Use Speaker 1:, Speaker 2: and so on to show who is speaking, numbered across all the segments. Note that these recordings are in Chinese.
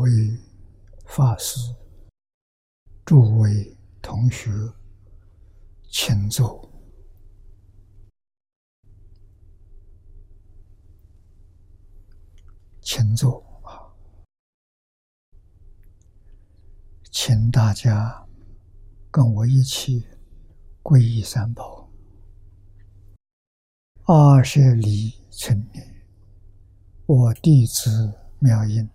Speaker 1: 位法师、诸位同学，请坐，请坐啊！请大家跟我一起皈依三宝。二十里春年，我弟子妙音。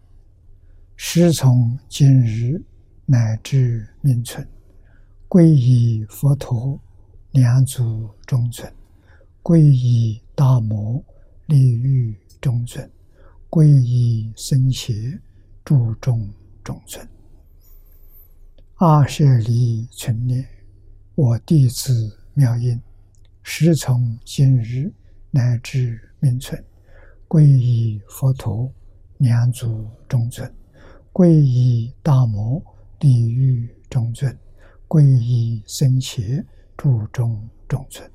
Speaker 1: 师从今日乃至命存，皈依佛陀，两足中尊；皈依大摩，利欲中尊；皈依僧伽，注中中尊。二十里存念，我弟子妙音，师从今日乃至命存，皈依佛陀，两足中尊。皈依大摩地狱中尊，皈依僧伽注中中尊。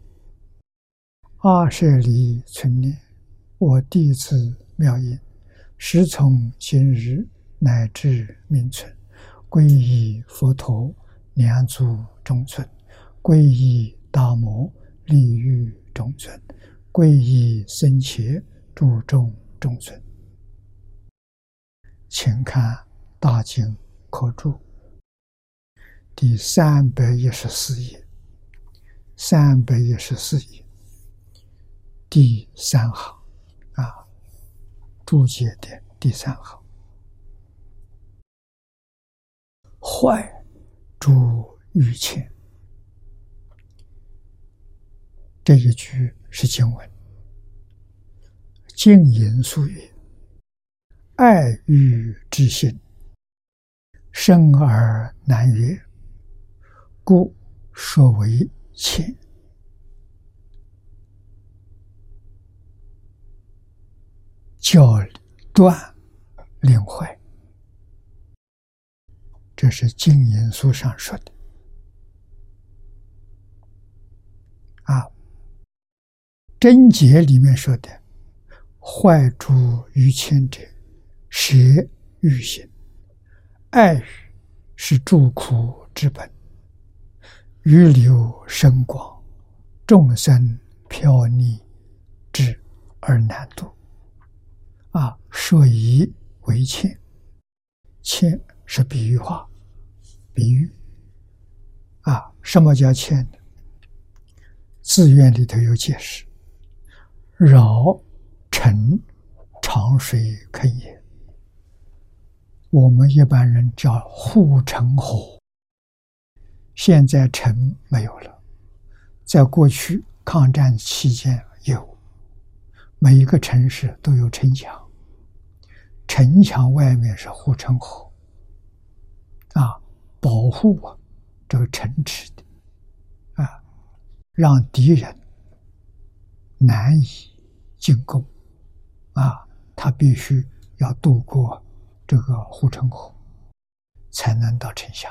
Speaker 1: 二舍离存念，我弟子妙音，时从今日乃至命存，皈依佛陀两足中尊，皈依大摩地狱中尊，皈依僧伽注中中尊。请看。大经可注。第三百一十四页，三百一十四页。第三行。啊，注解的第三行，坏诸欲前，这一句是经文，静言素语，爱欲之心。生而难越，故说为浅。教断令坏，这是经言书上说的。啊，贞节里面说的，坏诸于谦者，舍欲心。爱语是诸苦之本，欲流深广，众生飘溺之而难度。啊，说以为欠，欠是比喻化，比喻。啊，什么叫欠呢？字愿里头有解释：扰沉长水坑也。我们一般人叫护城河，现在城没有了，在过去抗战期间有，每一个城市都有城墙，城墙外面是护城河，啊，保护啊这个城池的，啊，让敌人难以进攻，啊，他必须要渡过。这个护城河才能到城下。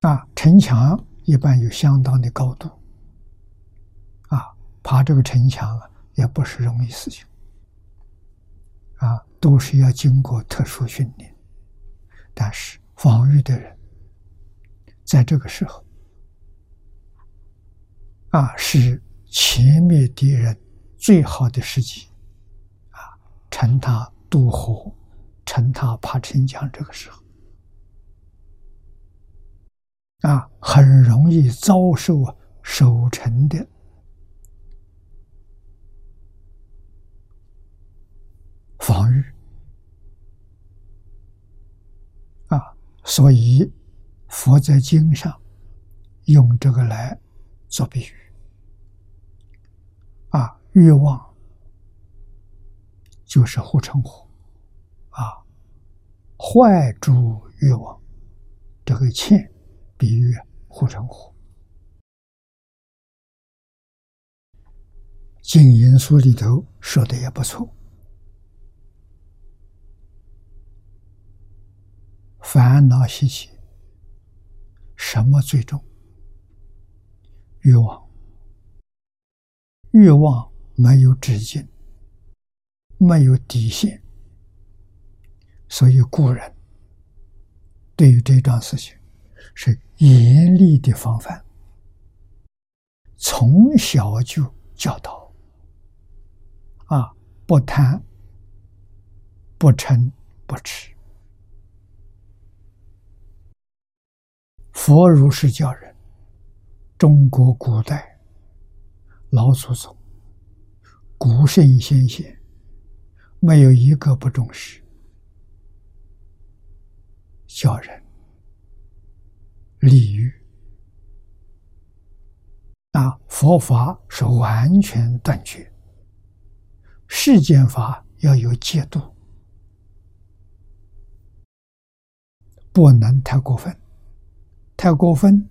Speaker 1: 啊，城墙一般有相当的高度，啊，爬这个城墙啊，也不是容易事情，啊，都是要经过特殊训练。但是防御的人，在这个时候，啊，是歼灭敌人最好的时机。趁他渡河，趁他爬城墙，这个时候啊，很容易遭受守城的防御啊，所以佛在经上用这个来做比喻啊，欲望。就是护城河，啊，坏诸欲望，这个欠比喻护城河。经言书里头说的也不错，烦恼习气，什么最重？欲望，欲望没有止境。没有底线，所以古人对于这桩事情是严厉的防范，从小就教导啊，不贪、不嗔、不痴。佛如是教人，中国古代老祖宗、古圣先贤，没有一个不重视小人礼遇啊。佛法是完全断绝，世间法要有戒度，不能太过分。太过分，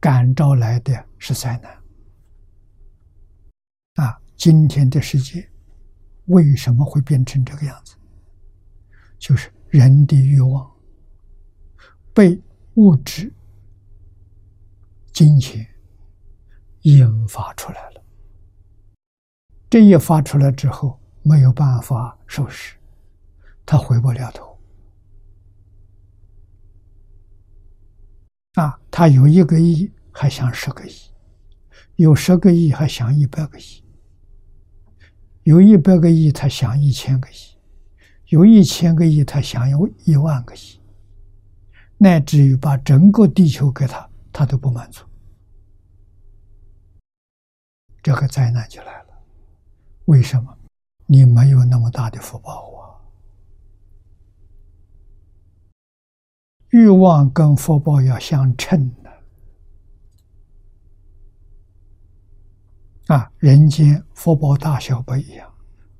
Speaker 1: 感召来的是灾难。啊，今天的世界为什么会变成这个样子？就是人的欲望被物质、金钱引发出来了。这一发出来之后，没有办法收拾，他回不了头。啊，他有一个亿，还想十个亿；有十个亿，还想一百个亿；有一百个亿，他想一千个亿；有一千个亿，他想有一万个亿，乃至于把整个地球给他，他都不满足。这个灾难就来了。为什么？你没有那么大的福报啊。欲望跟福报要相称的啊！人间福报大小不一样，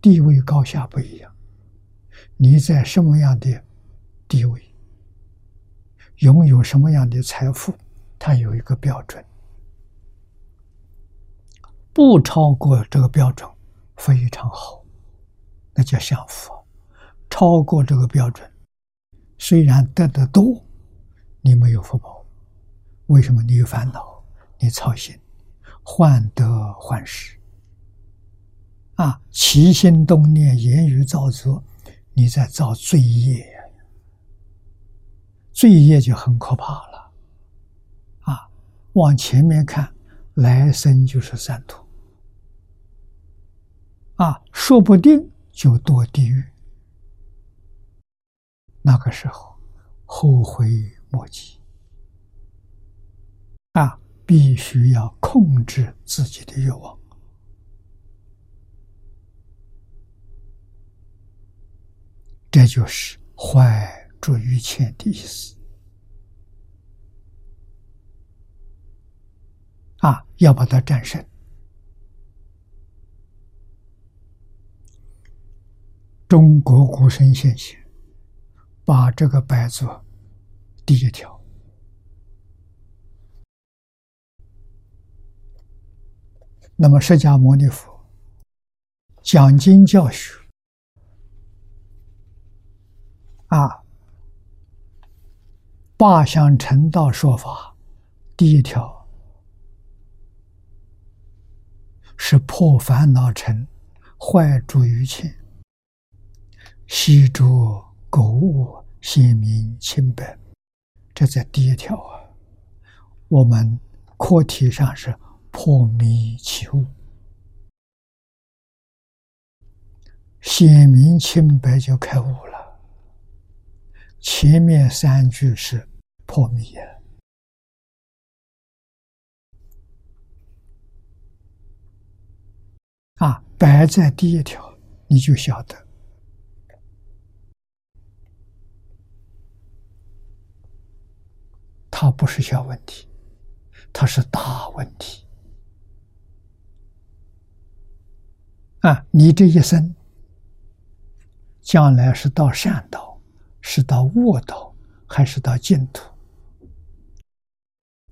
Speaker 1: 地位高下不一样。你在什么样的地位，拥有什么样的财富，它有一个标准，不超过这个标准非常好，那叫享福；超过这个标准。虽然得的多，你没有福报，为什么？你有烦恼，你操心，患得患失，啊，起心动念、言语造作，你在造罪业，罪业就很可怕了，啊，往前面看，来生就是三途，啊，说不定就堕地狱。那个时候，后悔莫及啊！必须要控制自己的欲望，这就是怀住于前的意思啊！要把它战胜。中国古圣先贤。把这个摆作第一条。那么，释迦牟尼佛讲经教学啊，八相成道说法，第一条是破烦恼尘，坏诸于前，悉诸。购物显明清白，这在第一条啊。我们课题上是破迷起悟，显明清白就开悟了。前面三句是破迷啊，摆在第一条，你就晓得。它不是小问题，它是大问题。啊，你这一生将来是到善道，是到恶道，还是到净土？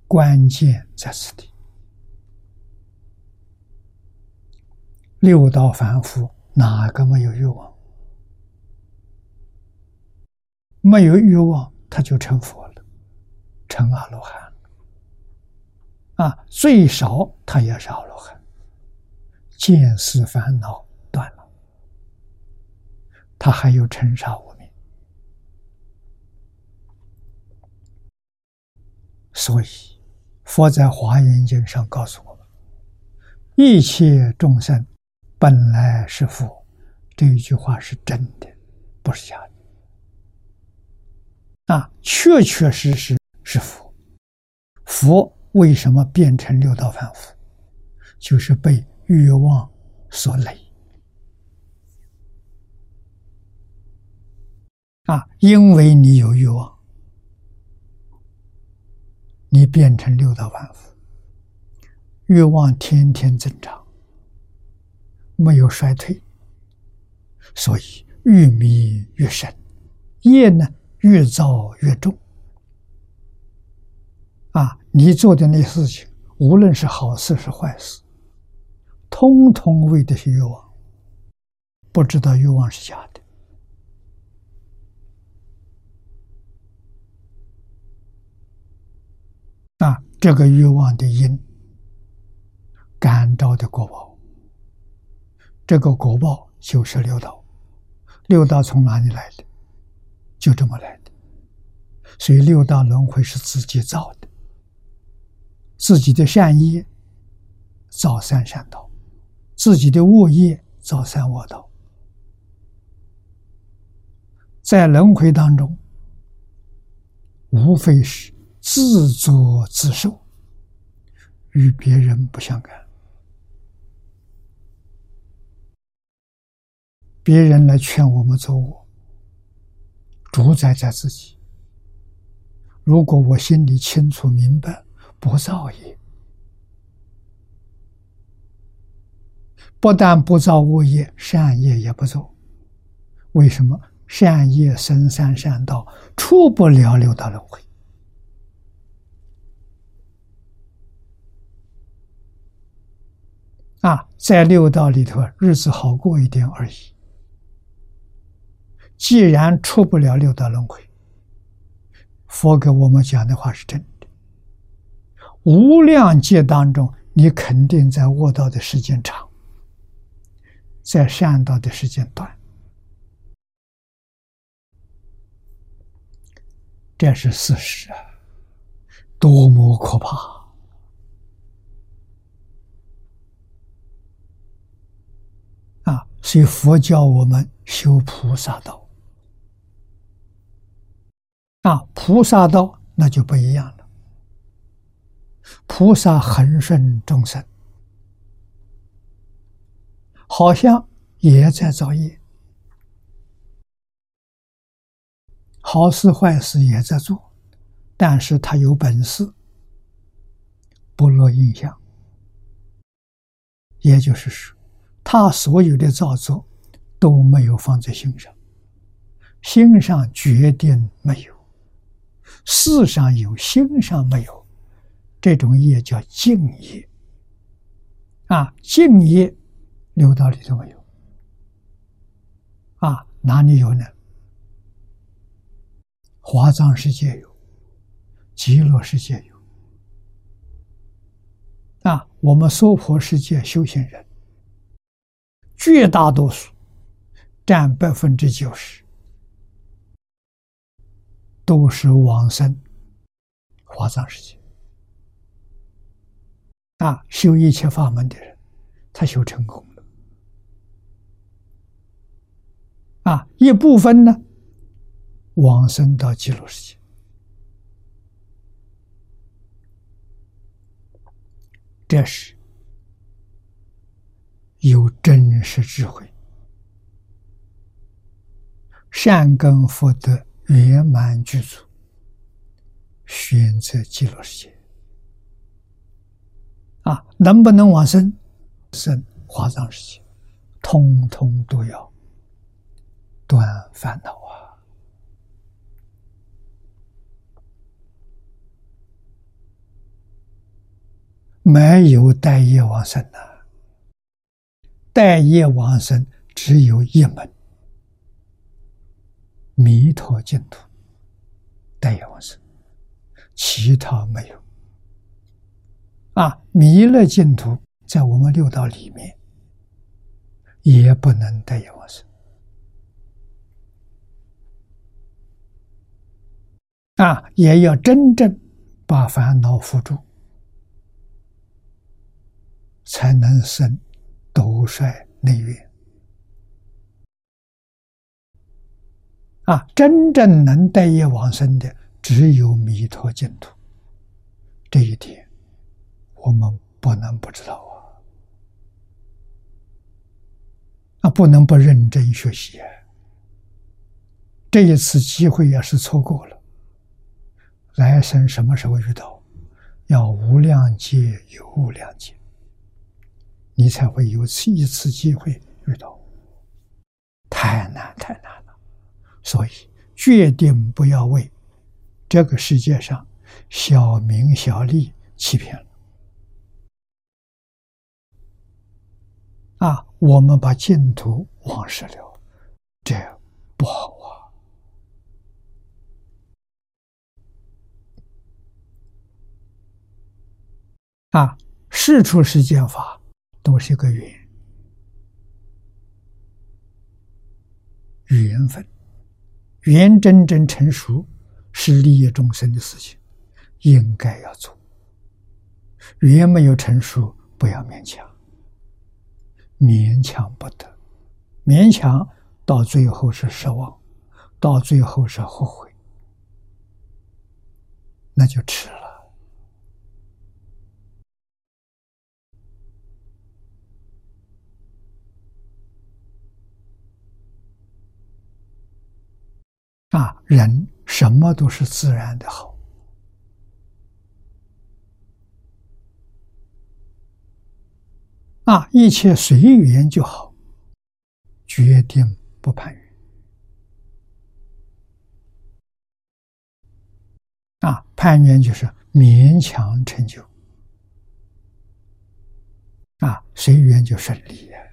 Speaker 1: 关键在此地。六道凡夫哪个没有欲望？没有欲望，他就成佛了。成阿罗汉了啊，最少他也是阿罗汉，见思烦恼断了，他还有尘沙无明，所以佛在华严经上告诉我们：一切众生本来是佛，这一句话是真的，不是假的。那确确实实是佛，佛为什么变成六道凡夫？就是被。欲望所累。啊，因为你有欲望，你变成六道万物。欲望天天增长，没有衰退，所以愈迷越深，业呢越造越重。啊，你做的那事情，无论是好事是坏事，通通为的是欲望，不知道欲望是假的。啊，这个欲望的因，感召的果报，这个果报就是六道。六道从哪里来的？就这么来的。所以六道轮回是自己造的，自己的善业造三善道，自己的恶业造三恶道。在轮回当中，无非是。自作自受，与别人不相干。别人来劝我们做恶，主宰在自己。如果我心里清楚明白，不造业，不但不造恶业，善业也不做。为什么？善业生三善道，出不了六道轮回。啊，在六道里头，日子好过一点而已。既然出不了六道轮回，佛给我们讲的话是真的。无量劫当中，你肯定在恶道的时间长，在善道的时间短，这是事实啊！多么可怕啊！所以佛教我们修菩萨道，啊，菩萨道那就不一样了。菩萨恒顺众生，好像也在造业，好事坏事也在做，但是他有本事，不落印象，也就是说。他所有的造作都没有放在心上，心上决定没有，事上有，心上没有，这种业叫净业。啊，净业六道里头没有，啊，哪里有呢？华藏世界有，极乐世界有，啊，我们娑婆世界修行人。绝大多数占百分之九十，都是往生华藏世界啊！修一切法门的人，他修成功了啊！一部分呢，往生到极乐世界，这是。有真实智慧、善根福德圆满具足，选择极乐世界啊！能不能往生？生华藏世界，通通都要断烦恼啊！没有待业往生呐。待业往生只有一门，弥陀净土待业往生，其他没有。啊，弥勒净土在我们六道里面也不能待业往生。啊，也要真正把烦恼伏住，才能生斗率内缘。啊，真正能带业往生的，只有弥陀净土。这一点，我们不能不知道啊！啊，不能不认真学习啊！这一次机会要是错过了，来生什么时候遇到？要无量劫有无量劫，你才会有次一次机会遇到。太难，太难了！所以决定不要为这个世界上小名小利欺骗了。啊，我们把净土忘失了，这样不好啊！啊，世出世间法都是一个缘，缘分，缘真正成熟是利益众生的事情，应该要做。缘没有成熟，不要勉强。勉强不得，勉强到最后是失望，到最后是后悔，那就迟了。啊，人什么都是自然的好。啊，一切随缘就好，决定不攀缘。啊，攀缘就是勉强成就。啊，随缘就顺利了。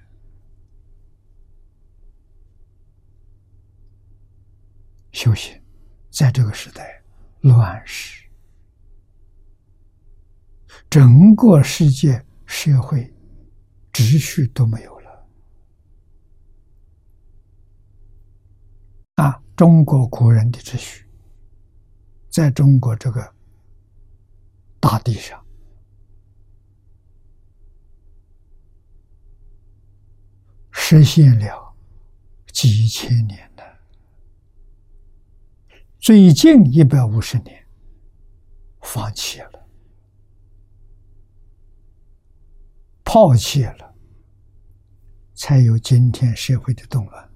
Speaker 1: 修行，在这个时代乱世，整个世界社会。秩序都没有了啊！中国古人的秩序，在中国这个大地上实现了几千年，最近一百五十年放弃了。抛弃了，才有今天社会的动乱。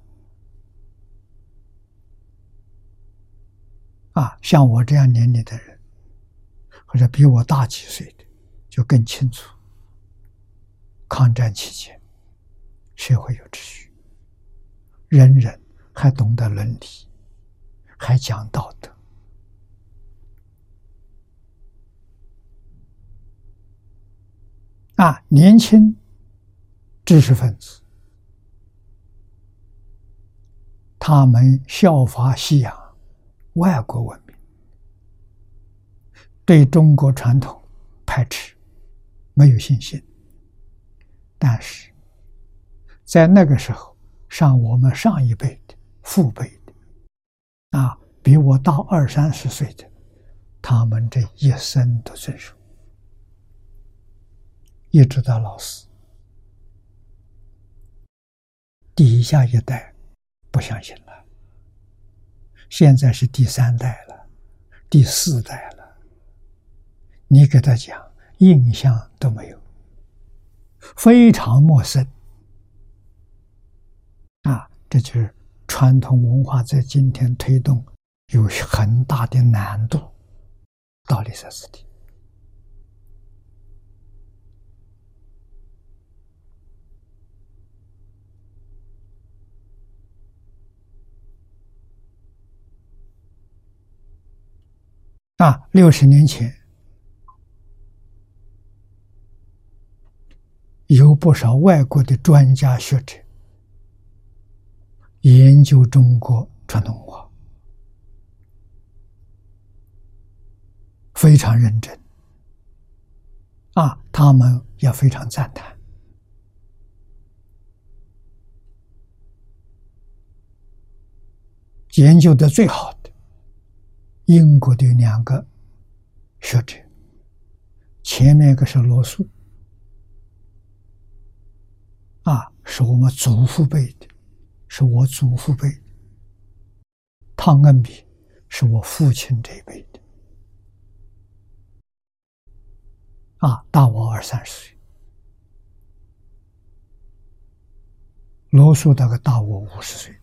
Speaker 1: 啊，像我这样年龄的人，或者比我大几岁的，就更清楚。抗战期间，社会有秩序，人人还懂得伦理，还讲道德。啊，年轻知识分子，他们效法西洋外国文明，对中国传统排斥，没有信心。但是，在那个时候，上我们上一辈的父辈，啊，比我大二三十岁的，他们这一生都遵守。一直到老死，底下一代不相信了。现在是第三代了，第四代了。你给他讲，印象都没有，非常陌生。啊，这就是传统文化在今天推动有很大的难度，道理在此地。啊，六十年前有不少外国的专家学者研究中国传统文化，非常认真。啊，他们也非常赞叹。研究的最好的。英国的两个学者，前面一个是罗素，啊，是我们祖父辈的，是我祖父辈。汤恩比是我父亲这一辈的，啊，大我二三十岁。罗素大概大我五十岁。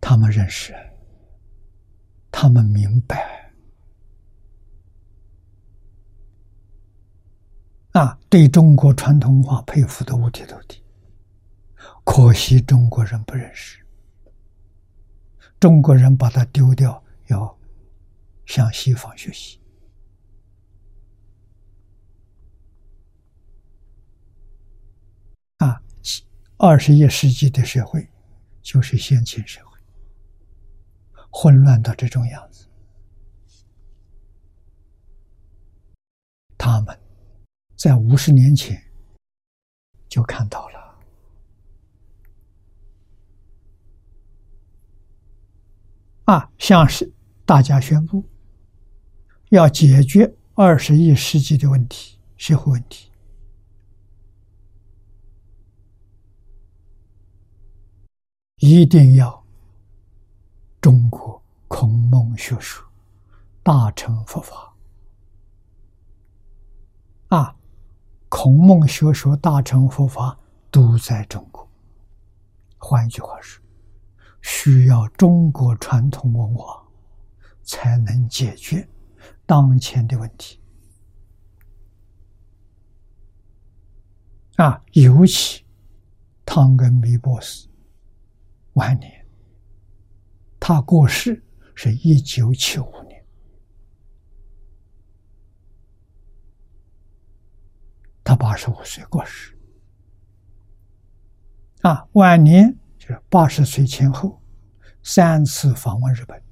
Speaker 1: 他们认识，他们明白，啊，对中国传统文化佩服的五体投地。可惜中国人不认识，中国人把它丢掉，要向西方学习。啊，二十一世纪的社会就是先秦社会。混乱到这种样子，他们在五十年前就看到了啊，向是大家宣布要解决二十一世纪的问题，社会问题，一定要。中国孔孟学术大乘佛法啊，孔孟学说大乘佛法都在中国。换一句话说，需要中国传统文化才能解决当前的问题啊！尤其汤根比博士晚年。他过世是一九七五年，他八十五岁过世。啊，晚年就是八十岁前后，三次访问日本，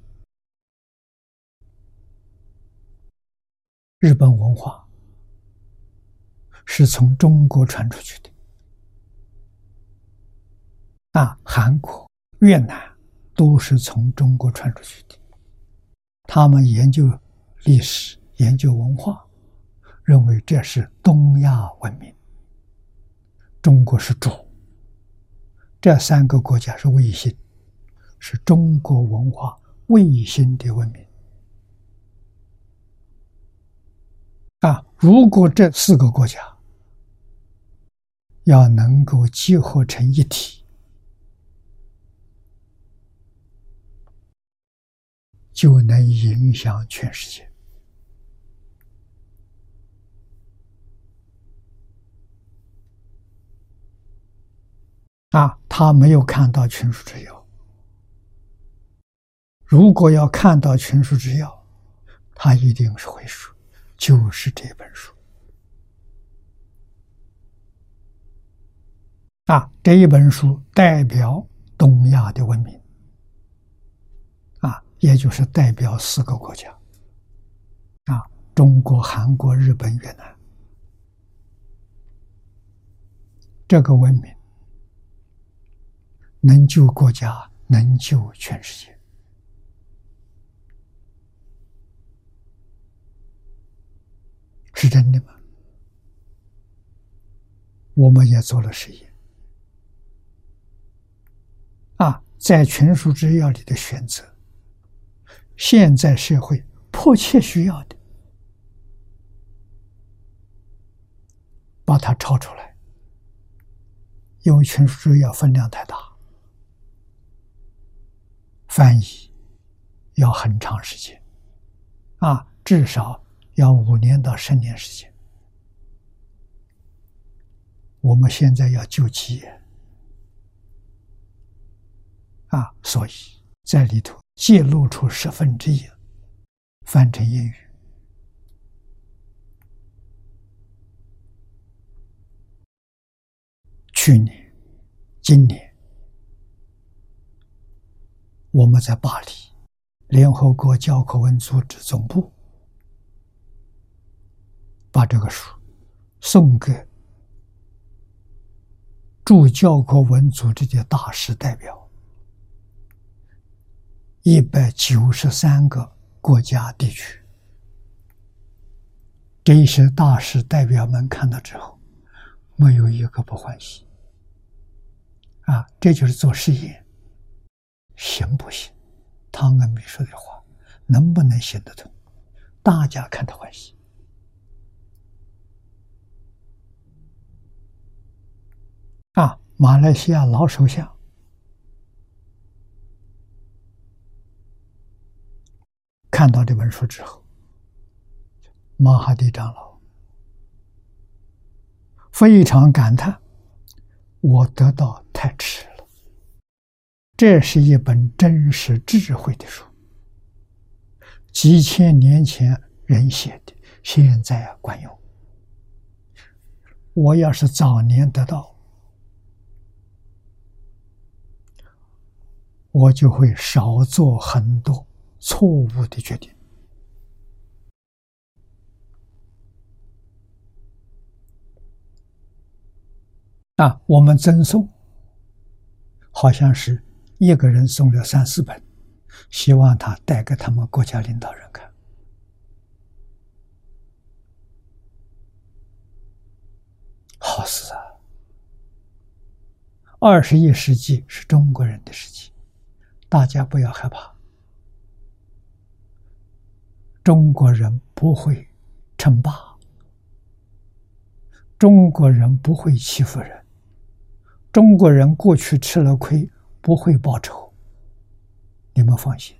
Speaker 1: 日本文化是从中国传出去的。啊，韩国、越南。都是从中国传出去的。他们研究历史、研究文化，认为这是东亚文明。中国是主，这三个国家是卫星，是中国文化卫星的文明。啊，如果这四个国家要能够结合成一体。就能影响全世界啊！他没有看到群书之要，如果要看到群书之要，他一定是会说，就是这本书啊！这一本书代表东亚的文明。啊也就是代表四个国家，啊，中国、韩国、日本、越南，这个文明能救国家，能救全世界，是真的吗？我们也做了实验，啊，在群书之要里的选择。现在社会迫切需要的，把它抄出来，因为群书之要分量太大，翻译要很长时间，啊，至少要五年到十年时间。我们现在要救企业，啊，所以在里头。揭露出十分之一，翻成英语。去年、今年，我们在巴黎联合国教科文组织总部，把这个书送给驻教科文组织的大使代表。一百九十三个国家地区。这些大使代表们看到之后，没有一个不欢喜。啊，这就是做实验，行不行？汤恩比说的话，能不能行得通？大家看得欢喜。啊，马来西亚老首相看到这本书之后，马哈蒂长老非常感叹：“我得到太迟。”这是一本真实智慧的书，几千年前人写的，现在管用。我要是早年得到。我就会少做很多错误的决定啊！我们赠送，好像是一个人送了三四本，希望他带给他们国家领导人看。好事啊！二十一世纪是中国人的世纪。大家不要害怕，中国人不会称霸，中国人不会欺负人，中国人过去吃了亏不会报仇，你们放心。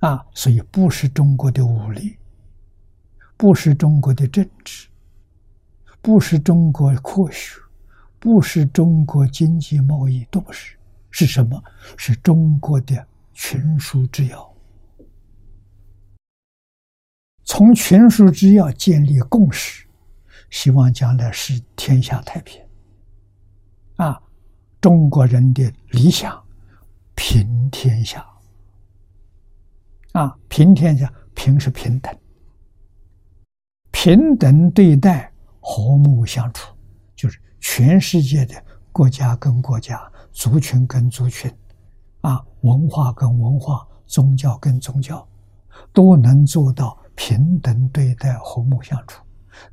Speaker 1: 啊，所以不是中国的武力，不是中国的政治，不是中国科学，不是中国经济贸易，都不是。是什么？是中国的群书之要，从群书之要建立共识，希望将来是天下太平。啊，中国人的理想，平天下。啊，平天下，平是平等，平等对待，和睦相处，就是全世界的国家跟国家。族群跟族群，啊，文化跟文化，宗教跟宗教，都能做到平等对待、和睦相处，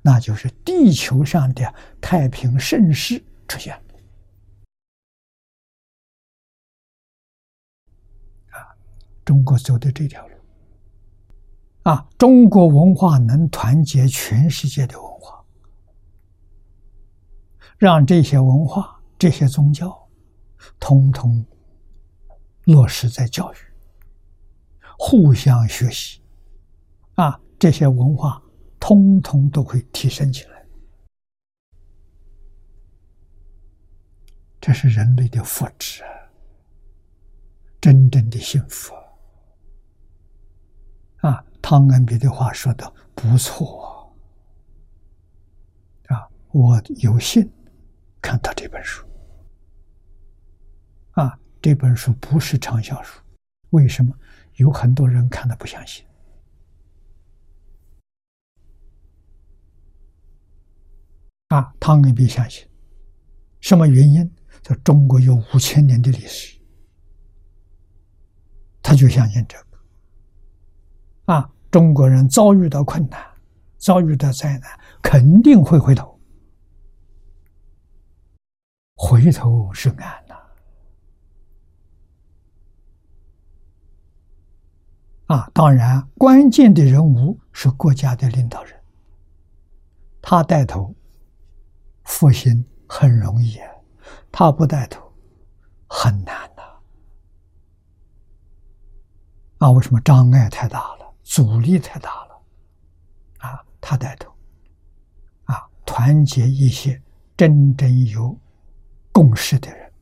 Speaker 1: 那就是地球上的太平盛世出现了。中国走的这条路，啊，中国文化能团结全世界的文化，让这些文化、这些宗教。通通落实在教育，互相学习，啊，这些文化通通都会提升起来，这是人类的福祉，真正的幸福啊！汤恩比的话说的不错啊，我有幸看到这本书。啊，这本书不是畅销书，为什么？有很多人看了不相信。啊，汤恩比相信，什么原因？说中国有五千年的历史，他就相信这个。啊，中国人遭遇到困难，遭遇到灾难，肯定会回头，回头是岸呐。啊，当然，关键的人物是国家的领导人，他带头，复兴很容易啊；他不带头，很难的。啊，为什么障碍太大了，阻力太大了？啊，他带头，啊，团结一些真正有共识的人，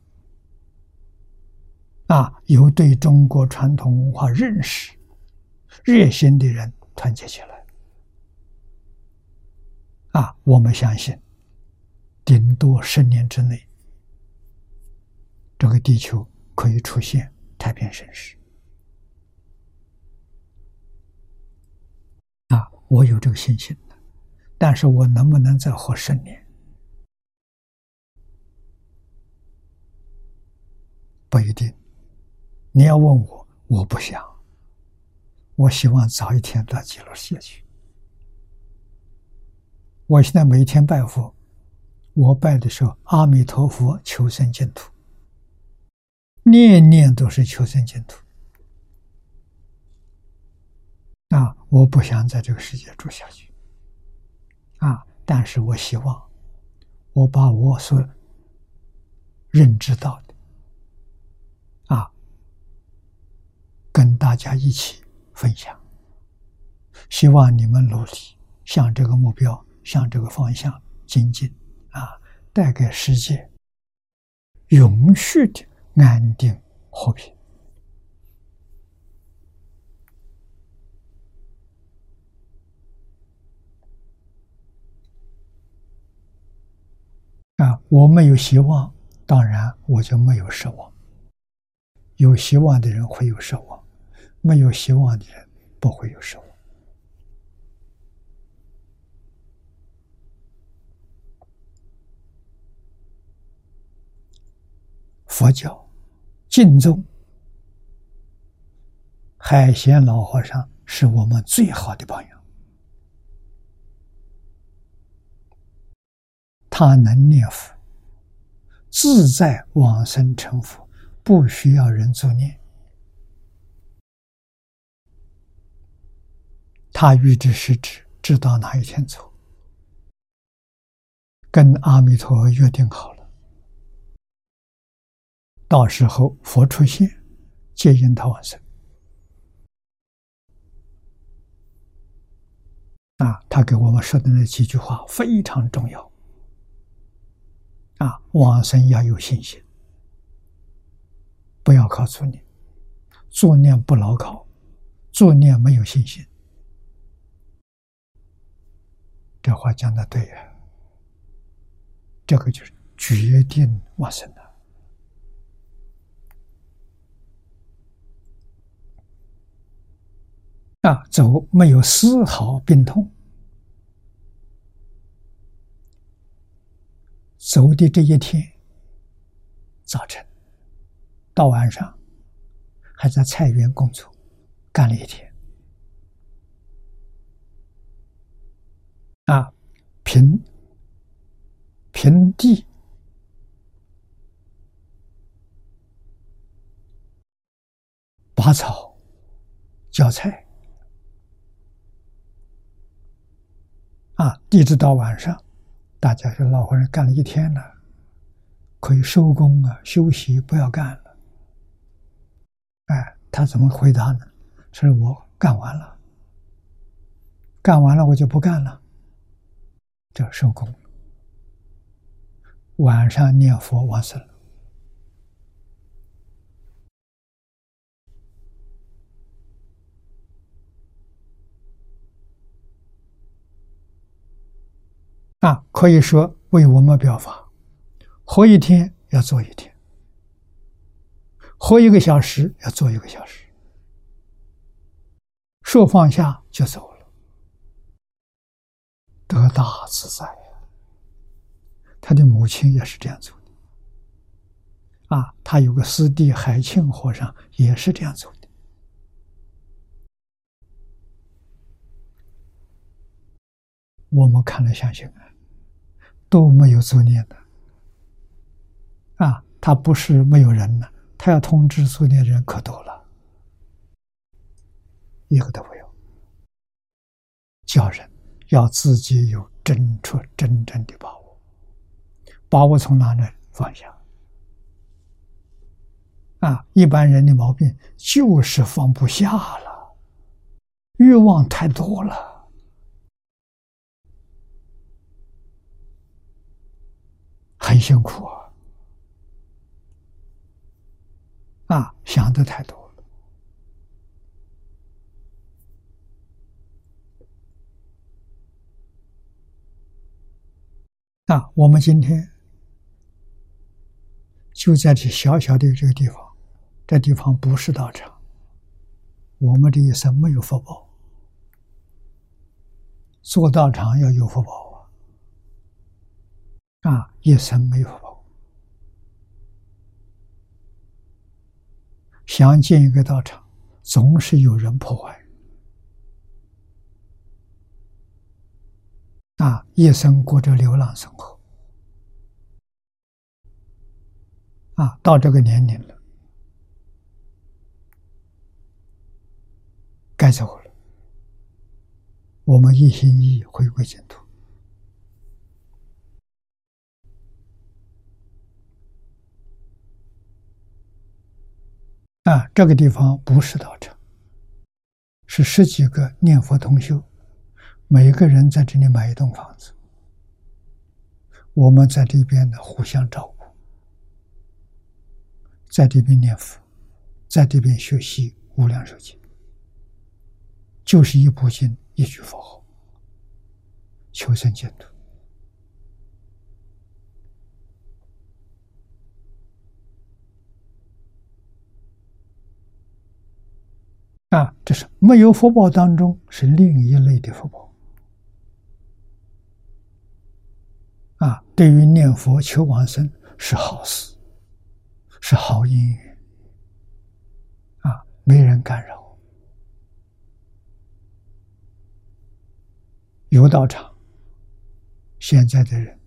Speaker 1: 啊，有对中国传统文化认识。热心的人团结起来，啊，我们相信，顶多十年之内，这个地球可以出现太平盛世。啊，我有这个信心，但是我能不能再活十年，不一定。你要问我，我不想。我希望早一天到极乐世界去。我现在每天拜佛，我拜的时候，阿弥陀佛，求生净土，念念都是求生净土。啊，我不想在这个世界住下去。啊，但是我希望，我把我所认知到的，啊，跟大家一起。分享，希望你们努力向这个目标、向这个方向精进啊，带给世界永续的安定和平啊！我没有希望，当然我就没有奢望。有希望的人会有奢望。没有希望的人不会有失望。佛教敬重海贤老和尚是我们最好的榜样。他能念佛，自在往生成佛，不需要人作念。他预知时至，知道哪一天走，跟阿弥陀佛约定好了，到时候佛出现，接引他往生。啊，他给我们说的那几句话非常重要。啊，往生要有信心，不要靠作念，作念不牢靠，作念没有信心。这话讲的对呀，这个就是决定往生的啊！走没有丝毫病痛，走的这一天，早晨到晚上还在菜园工作，干了一天。啊，平平地拔草、浇菜，啊，一直到晚上，大家说老和尚干了一天了，可以收工啊，休息，不要干了。哎，他怎么回答呢？是我干完了，干完了我就不干了。这收工，晚上念佛完事了。啊，可以说为我们表法，活一天要做一天，活一个小时要做一个小时，说放下就走了。得大自在呀！他的母亲也是这样做的，啊，他有个师弟海庆和尚也是这样做的。我们看了相信，都没有作孽的，啊，他不是没有人呢，他要通知作孽的人可多了，一个都没有，叫人。要自己有真出真正的把握，把握从哪里放下？啊，一般人的毛病就是放不下了，欲望太多了，很辛苦啊！啊，想的太多了。啊，我们今天就在这小小的这个地方，这地方不是道场，我们这一生没有福报，做道场要有福报啊！一生没有报，想建一个道场，总是有人破坏。啊，一生过着流浪生活。啊，到这个年龄了，该走了。我们一心一意回归净土。啊，这个地方不是道场，是十几个念佛同修，每一个人在这里买一栋房子，我们在这边呢互相照顾，在这边念佛，在这边学习无量寿经，就是一部经，一句佛号，求生净土。啊，这是没有福报当中是另一类的福报。啊，对于念佛求往生是好事，是好姻缘。啊，没人干扰，有道场，现在的人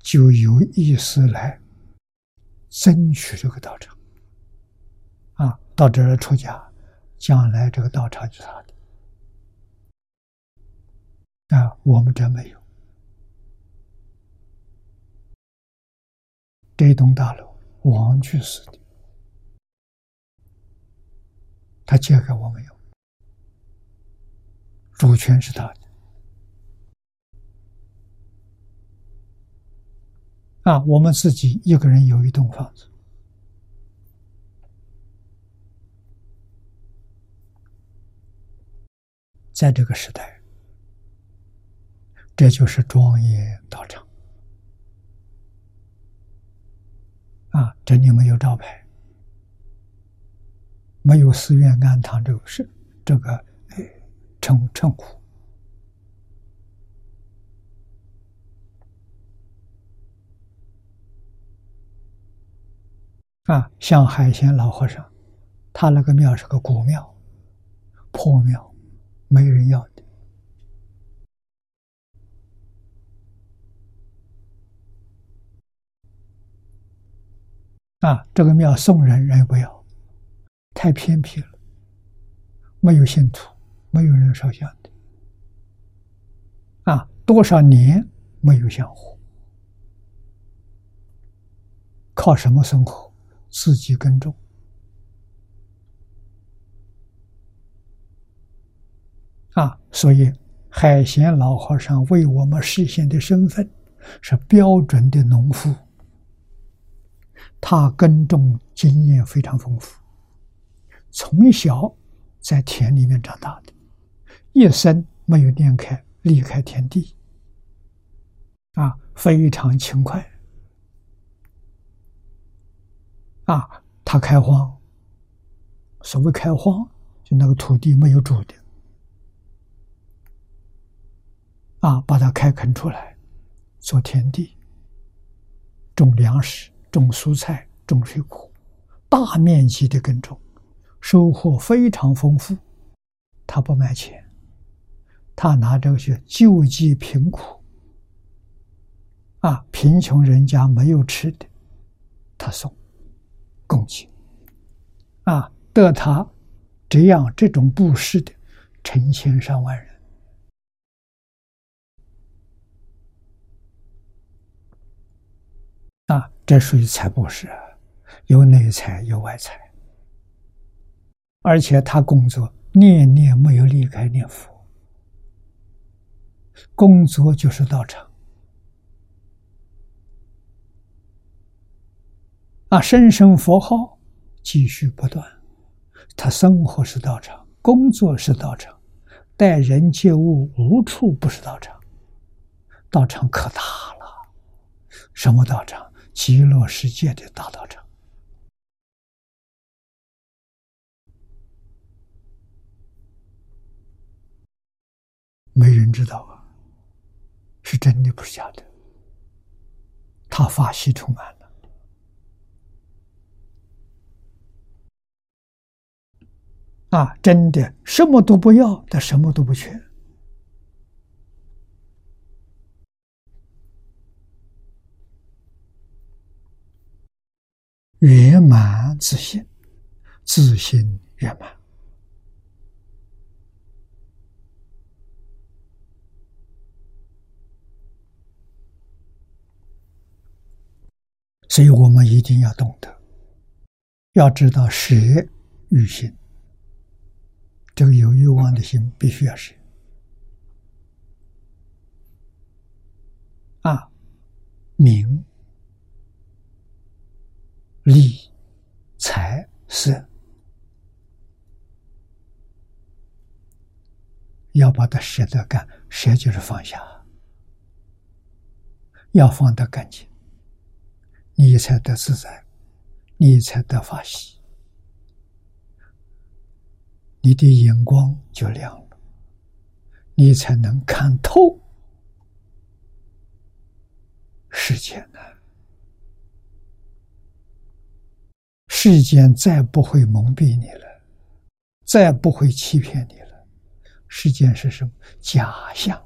Speaker 1: 就有意识来争取这个道场。啊，到这儿出家。将来这个道场就是他的啊，我们这没有。这栋大楼王去世的，他借给我们用，主权是他的。啊，我们自己一个人有一栋房子。在这个时代，这就是庄严道场啊！这里没有招牌，没有寺院庵堂这个是这个称称呼啊。像海鲜老和尚，他那个庙是个古庙，破庙。没人要的啊！这个庙送人人也不要，太偏僻了，没有信徒，没有人烧香的啊！多少年没有香火，靠什么生活？自己耕种。啊，所以海贤老和尚为我们实现的身份是标准的农夫，他耕种经验非常丰富，从小在田里面长大的，一生没有离开离开田地，啊，非常勤快，啊，他开荒，所谓开荒，就那个土地没有主的。啊，把它开垦出来，做田地，种粮食、种蔬菜、种水果，大面积的耕种，收获非常丰富。他不卖钱，他拿这个去救济贫苦。啊，贫穷人家没有吃的，他送，供给。啊，得他这样这种布施的，成千上万人。啊，这属于财布施，有内财有外财，而且他工作念念没有离开念佛，工作就是道场，啊，声声佛号继续不断，他生活是道场，工作是道场，待人接物无处不是道场，道场可大了，什么道场？极乐世界的大道场，没人知道啊，是真的不是假的。他法喜充满了。啊，真的什么都不要，但什么都不缺。圆满自信，自信圆满。所以我们一定要懂得，要知道舍与心，这个有欲望的心必须要舍。啊，明。利、财、色，要把它舍得干，舍就是放下，要放得干净，你才得自在，你才得法喜，你的眼光就亮了，你才能看透世间呢。世间再不会蒙蔽你了，再不会欺骗你了。世间是什么？假象。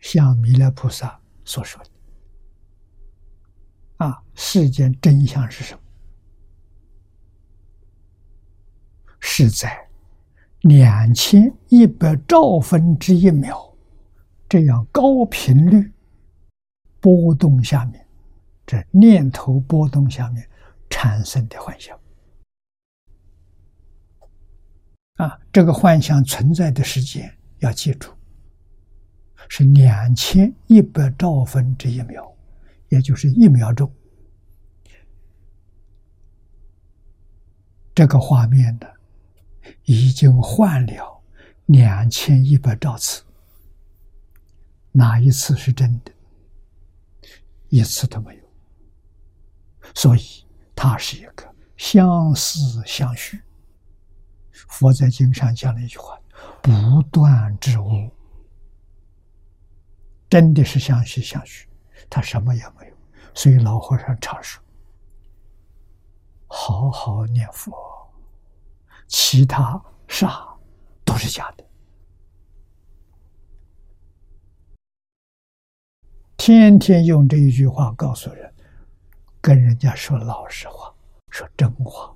Speaker 1: 像弥勒菩萨所说的：“啊，世间真相是什么？是在两千一百兆分之一秒这样高频率波动下面。”这念头波动下面产生的幻象啊，这个幻象存在的时间要记住，是两千一百兆分之一秒，也就是一秒钟。这个画面呢，已经换了两千一百兆次，哪一次是真的？一次都没有。所以，它是一个相思相续。佛在经上讲了一句话：“不断之物，真的是相续相续，他什么也没有。”所以老和尚常说：“好好念佛，其他啥都是假的。”天天用这一句话告诉人。跟人家说老实话，说真话，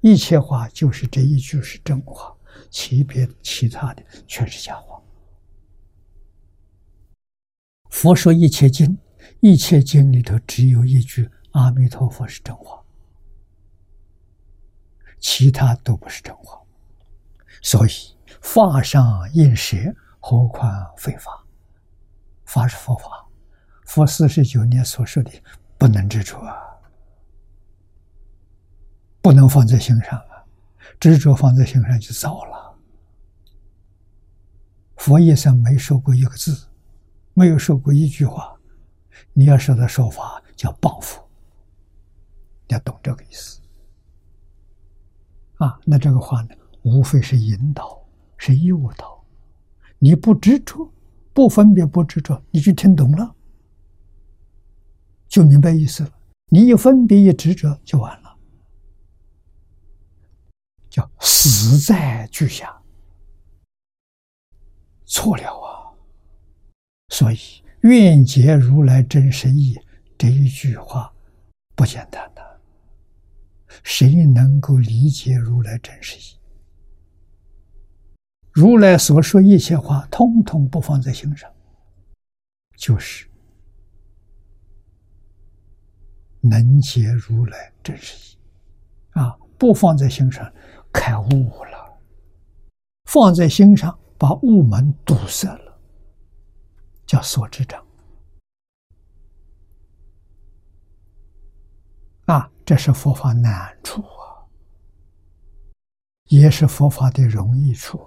Speaker 1: 一切话就是这一句是真话，其别其他的全是假话。佛说一切经，一切经里头只有一句阿弥陀佛是真话，其他都不是真话。所以法上应舍，何况非法？法是佛法，佛四十九年所说的。不能执着啊，不能放在心上啊，执着放在心上就糟了。佛一生没说过一个字，没有说过一句话，你要说的说法叫报复，要懂这个意思啊。那这个话呢，无非是引导，是诱导，你不执着，不分别，不执着，你就听懂了。就明白意思了。你一分别一执着就完了，叫死在句下，错了啊！所以愿解如来真实义这一句话不简单的，谁能够理解如来真实义？如来所说一切话，通通不放在心上，就是。能解如来真实义，啊，不放在心上，开悟了；放在心上，把悟门堵塞了，叫所知障。啊，这是佛法难处啊，也是佛法的容易处。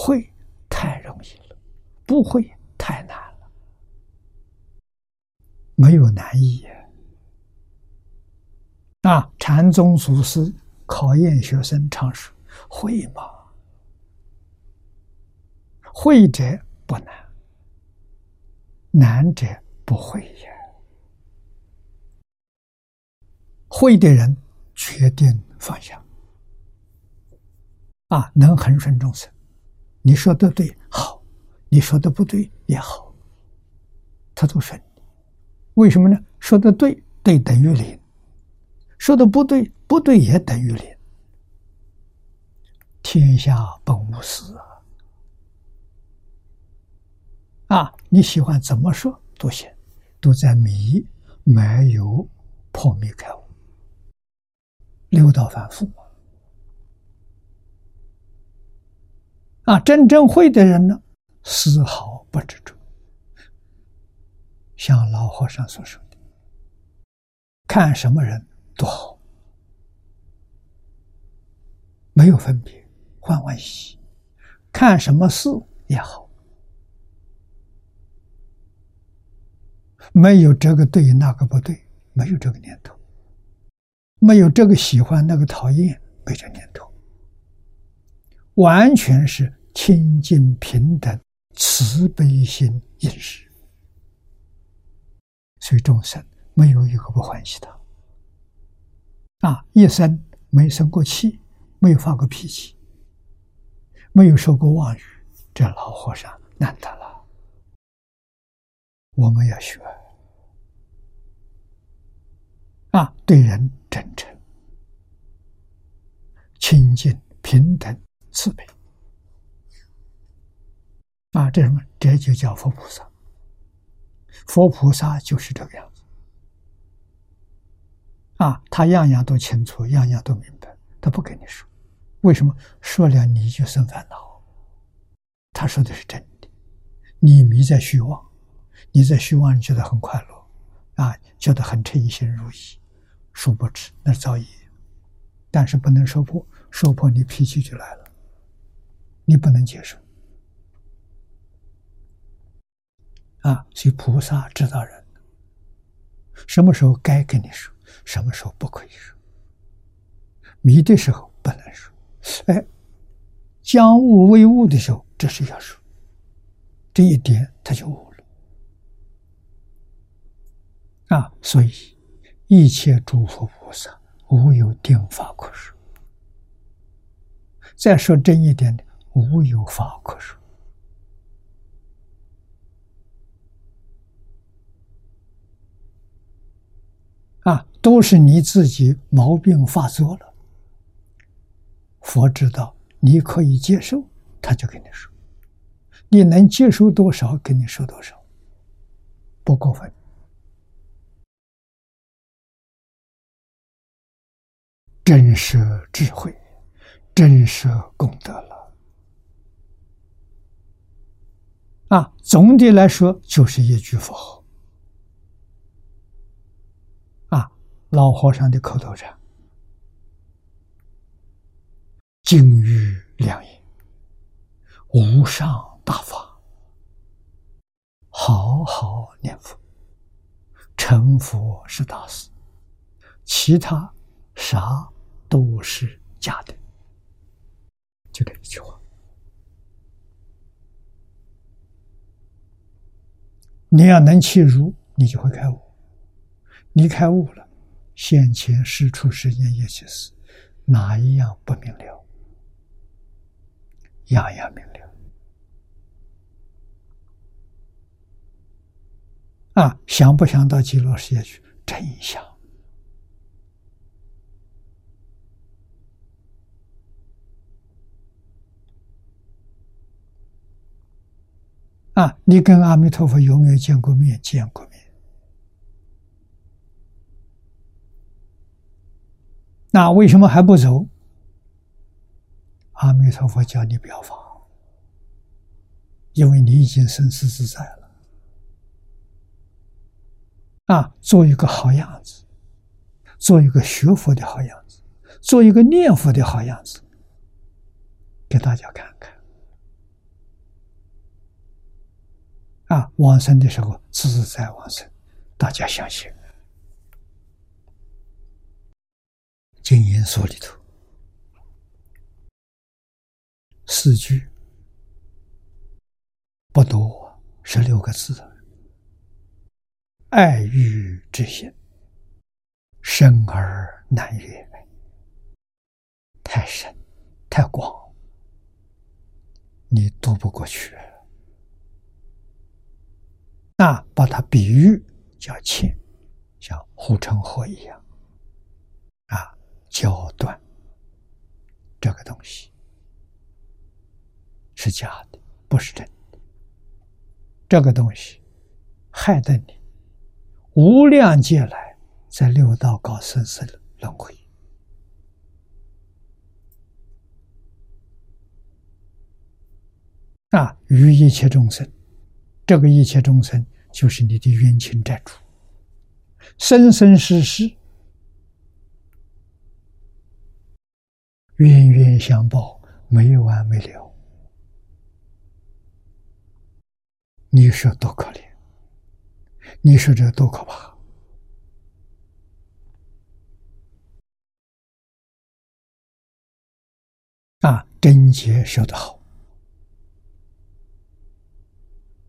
Speaker 1: 会太容易了，不会太难了，没有难易。啊！啊禅宗祖师考验学生常说：“会吗？会者不难，难者不会也。”会的人决定放下，啊，能恒顺众生。你说的对，好；你说的不对也好，他都顺。为什么呢？说的对，对等于零；说的不对，不对也等于零。天下本无事啊！啊，你喜欢怎么说都行，都在迷，没有破灭开悟，六道反复。啊，真正会的人呢，丝毫不执着。像老和尚所说的，看什么人多好，没有分别，欢欢喜喜；看什么事也好，没有这个对，那个不对，没有这个念头，没有这个喜欢，那个讨厌，没这念头，完全是。清净平等、慈悲心饮食，所以众生没有一个不欢喜的。啊，一生没生过气，没有发过脾气，没有受过妄语，这老和尚难得了。我们要学啊，对人真诚、清净、平等、慈悲。啊，这什么？这就叫佛菩萨。佛菩萨就是这个样子。啊，他样样都清楚，样样都明白，他不跟你说。为什么？说了你就生烦恼。他说的是真的，你迷在虚妄，你在虚妄你觉得很快乐，啊，觉得很称心如意，殊不知那是造业。但是不能说破，说破你脾气就来了，你不能接受。啊，所以菩萨知道人，什么时候该跟你说，什么时候不可以说。迷的时候不能说，哎，将物为物的时候，这是要说。这一点他就悟了。啊，所以一切诸佛菩萨无有定法可说。再说真一点的，无有法可说。啊，都是你自己毛病发作了。佛知道你可以接受，他就跟你说，你能接受多少，跟你说多少，不过分。真是智慧，真是功德了。啊，总的来说就是一句佛号。老和尚的口头禅：“金玉良言，无上大法，好好念佛，成佛是大事，其他啥都是假的。”就这一句话，你要能弃如，你就会开悟。你开悟了。现前事处世间一切事，哪一样不明了？样样明了。啊，想不想到极乐世界去？真想。啊，你跟阿弥陀佛有没有见过面？见过面。那为什么还不走？阿弥陀佛叫你不要放，因为你已经生死自在了。啊，做一个好样子，做一个学佛的好样子，做一个念佛的好样子，给大家看看。啊，往生的时候自在往生，大家相信。经言说里头四句不多，十六个字：爱欲之心，深而难越，太深太广，你渡不过去。那把它比喻叫浅，像护城河一样，焦断这个东西是假的，不是真的。这个东西害得你无量劫来在六道搞生死轮回，啊，于一切众生。这个一切众生就是你的冤亲债主，生生世世冤冤相报，没完没了。你说多可怜？你说这多可怕？啊，贞洁说得好。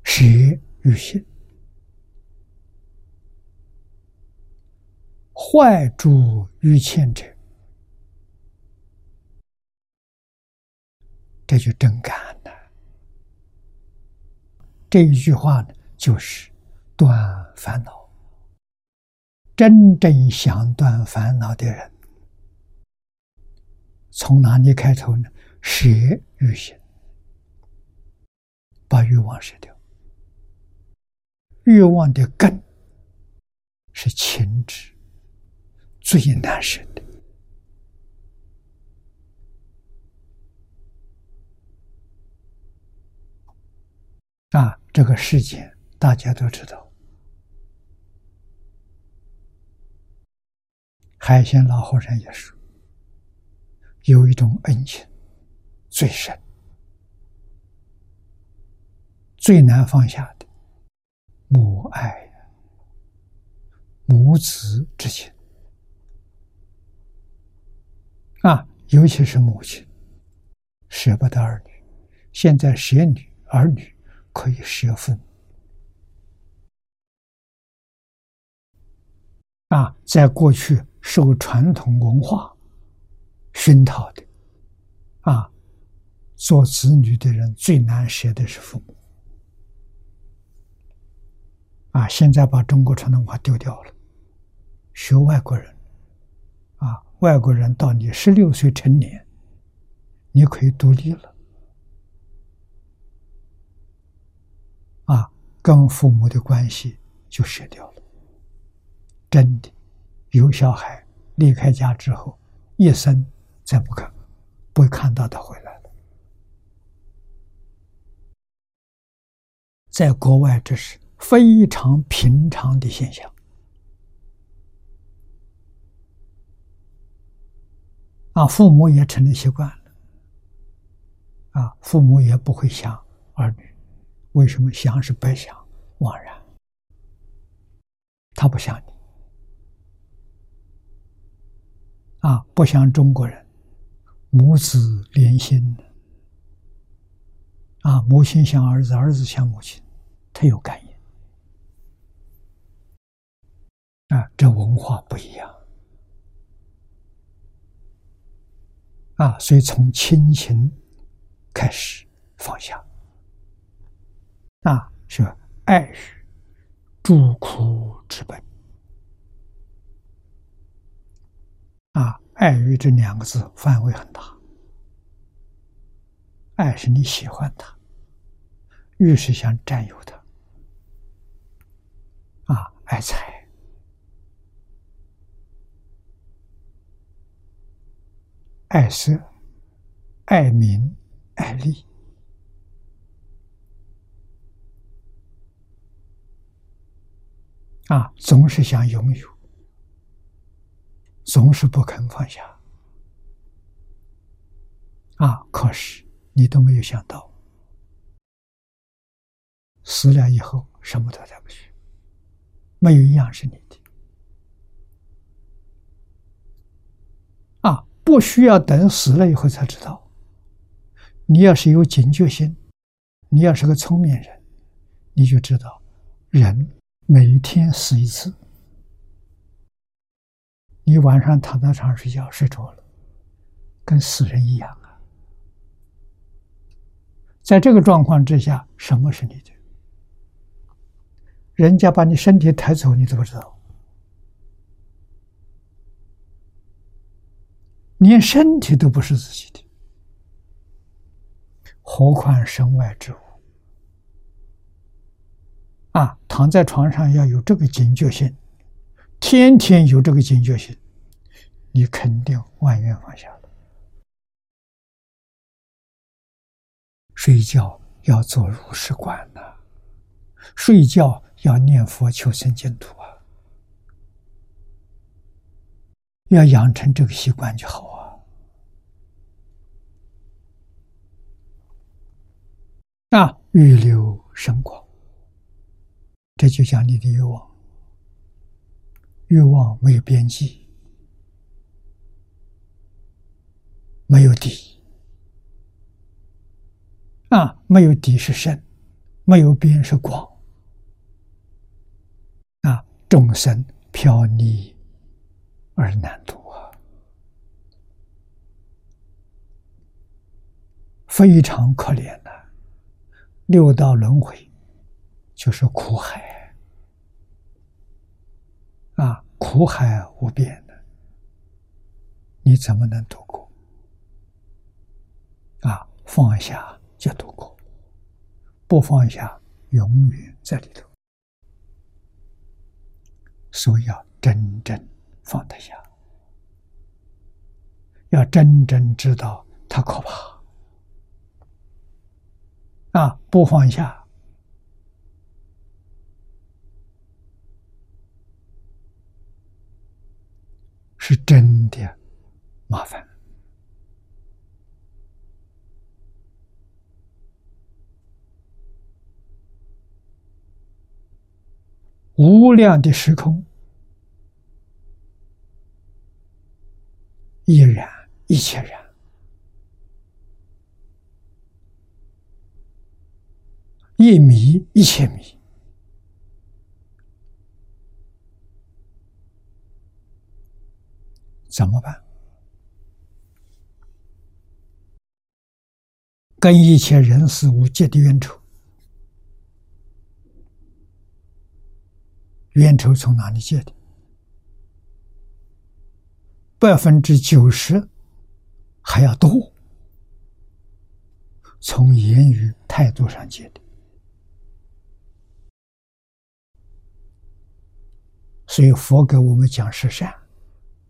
Speaker 1: 邪与心，坏诸于欠者，这就真干了。这一句话呢，就是断烦恼。真正想断烦恼的人，从哪里开头呢？舍欲心，把欲望舍掉。欲望的根是情执，最难舍的啊！这个世界大家都知道，海鲜老和尚也说，有一种恩情最深、最难放下的。母爱，母子之情啊，尤其是母亲舍不得儿女，现在舍女儿女可以舍父母啊，在过去受传统文化熏陶的啊，做子女的人最难舍的是父母。啊！现在把中国传统文化丢掉了，学外国人。啊，外国人到你十六岁成年，你可以独立了。啊，跟父母的关系就舍掉了。真的，有小孩离开家之后，一生再不看，不会看到他回来了。在国外，这是。非常平常的现象啊，父母也成了习惯了啊，父母也不会想儿女，为什么想是白想枉然？他不想你。啊，不像中国人。母子连心。啊，母亲想儿子，儿子想母亲，他有感应。啊，这文化不一样。啊，所以从亲情开始放下。啊，是爱语诸苦之本啊，爱欲这两个字范围很大，爱是你喜欢他，欲是想占有他啊，爱财。爱色、爱名、爱利，啊，总是想拥有，总是不肯放下，啊，可是你都没有想到，死了以后什么都带不去，没有一样是你的。啊不需要等死了以后才知道。你要是有警觉心，你要是个聪明人，你就知道，人每天死一次，你晚上躺在床上睡觉，睡着了，跟死人一样啊！在这个状况之下，什么是你的？人家把你身体抬走，你都不知道，连身体都不是自己的，何况身外之物？啊，躺在床上要有这个警觉性。天天有这个警觉性，你肯定万缘放下了。睡觉要做如是观呐，睡觉要念佛求生净土啊，要养成这个习惯就好啊。啊，预留生光，这就像你的欲望。欲望没有边际，没有底啊，没有底是深，没有边是广啊，众生飘离而难渡啊，非常可怜的六道轮回就是苦海。啊，苦海无边的，你怎么能度过？啊，放下就度过，不放下永远在里头。所以要真正放得下，要真正知道它可怕。啊，不放下。是真的麻烦，无量的时空，一然一切然，一迷一切迷。怎么办？跟一切人事物结的冤仇，冤仇从哪里结的？百分之九十还要多，从言语态度上结的。所以佛给我们讲是善。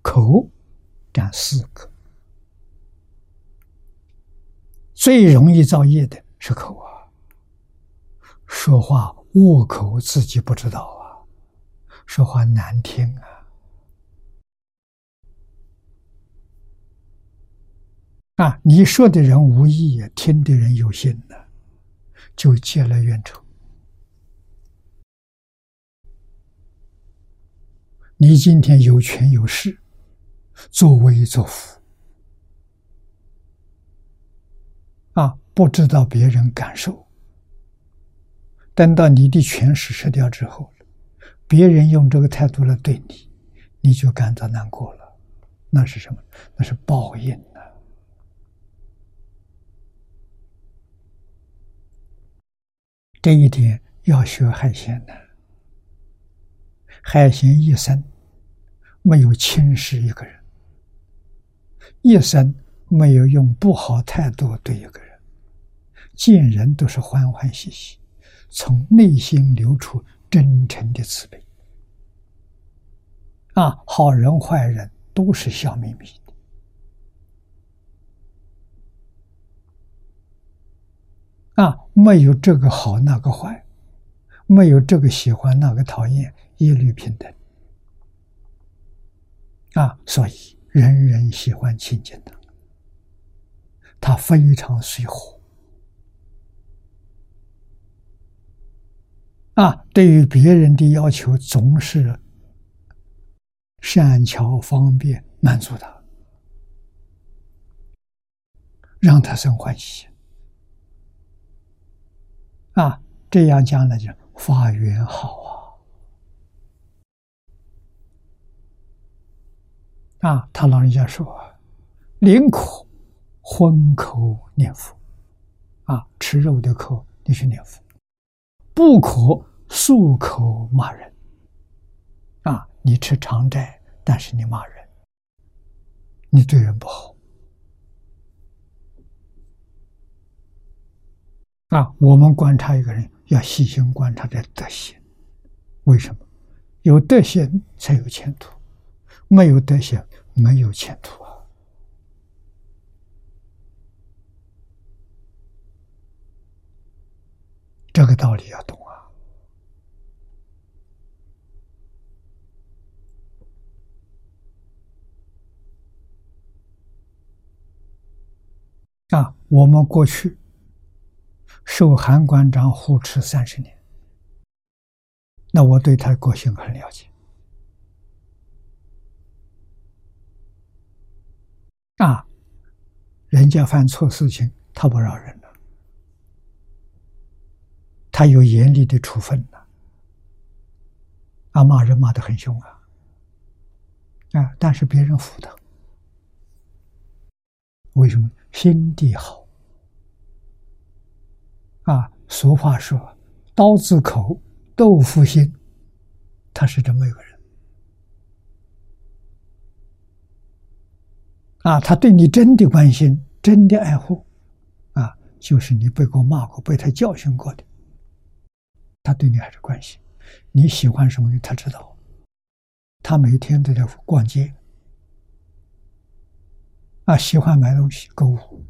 Speaker 1: 口讲四个，最容易造业的是口啊！说话恶口，自己不知道啊，说话难听啊！啊，你说的人无意，听的人有心呢，就结了怨仇。你今天有权有势。作威作福啊！不知道别人感受。等到你的权势失掉之后，别人用这个态度来对你，你就感到难过了。那是什么？那是报应啊！这一点要学海鲜的。海鲜一生没有轻视一个人。一生没有用不好态度对一个人，见人都是欢欢喜喜，从内心流出真诚的慈悲。啊，好人坏人都是笑眯眯的。啊，没有这个好那个坏，没有这个喜欢那个讨厌，一律平等。啊，所以。人人喜欢亲近的，他非常随和啊。对于别人的要求，总是善巧方便满足他，让他生欢喜啊。这样将来就发缘好啊。他老人家说：“宁可荤口念佛，啊，吃肉的口你去念佛，不可素口骂人。啊，你吃长斋，但是你骂人，你对人不好。啊，我们观察一个人，要细心观察这德行。为什么？有德行才有前途，没有德行。”没有前途啊！这个道理要懂啊！啊，我们过去受韩馆长护持三十年，那我对他个性很了解。啊，人家犯错事情，他不饶人了，他有严厉的处分了。啊，骂人骂的很凶啊，啊，但是别人服他，为什么？心地好。啊，俗话说：“刀子口，豆腐心。”他是这么一个人。啊，他对你真的关心，真的爱护，啊，就是你被过骂过，被他教训过的，他对你还是关心。你喜欢什么，他知道。他每天都在逛街，啊，喜欢买东西购物，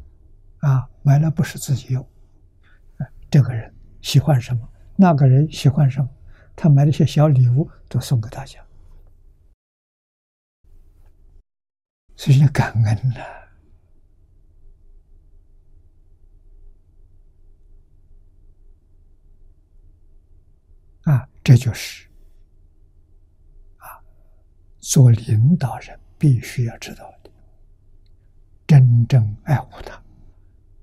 Speaker 1: 啊，买了不是自己用，这个人喜欢什么，那个人喜欢什么，他买了些小礼物都送给大家。所以感恩呐，啊，这就是啊，做领导人必须要知道的，真正爱护他，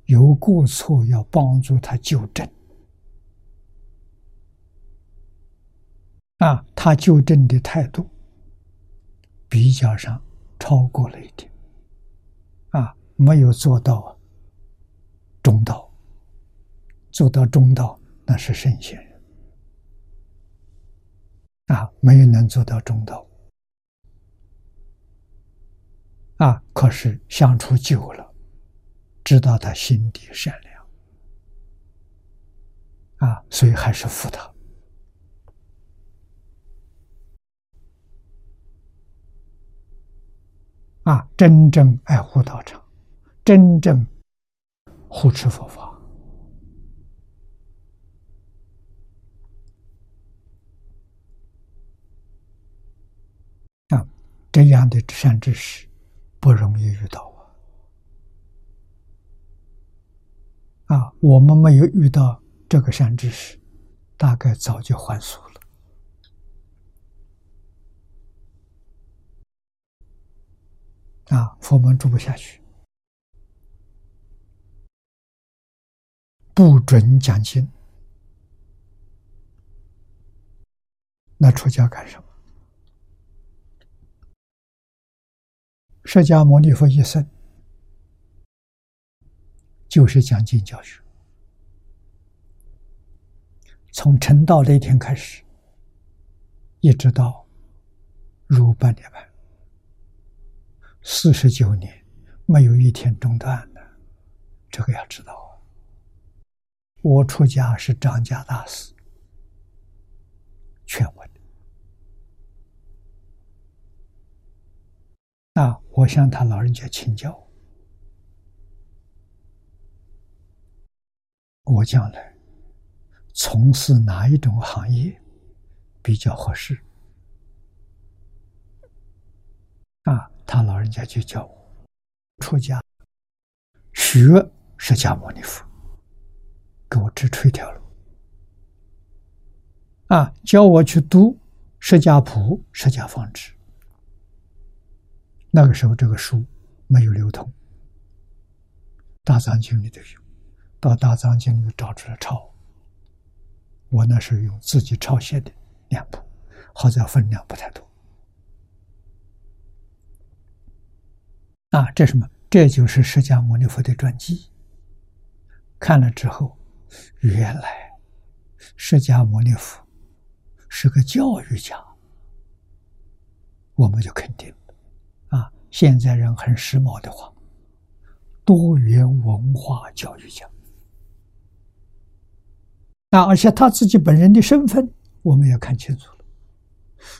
Speaker 1: 有过错要帮助他纠正，啊，他纠正的态度比较上。超过了一点，啊，没有做到中道，做到中道那是圣贤人，啊，没有能做到中道，啊，可是相处久了，知道他心地善良，啊，所以还是服他。啊，真正爱护道场，真正护持佛法，啊，这样的善知识不容易遇到啊！啊，我们没有遇到这个善知识，大概早就还俗了。啊，佛门住不下去，不准讲经，那出家干什么？释迦牟尼佛一生就是讲经教学，从成道那天开始，一直到入半涅盘。四十九年，没有一天中断的，这个要知道啊。我出家是张家大师劝我的，那我向他老人家请教，我将来从事哪一种行业比较合适？啊。他老人家就叫我出家学释迦牟尼佛，给我指出一条路啊，教我去读《释迦谱》《释迦方志》。那个时候这个书没有流通，《大藏经》里头有，到《大藏经》里找出来抄。我那时候用自己抄写的两部，好在分量不太多。啊，这什么？这就是释迦牟尼佛的传记。看了之后，原来释迦牟尼佛是个教育家，我们就肯定了。啊，现在人很时髦的话，多元文化教育家。啊，而且他自己本人的身份，我们也看清楚了，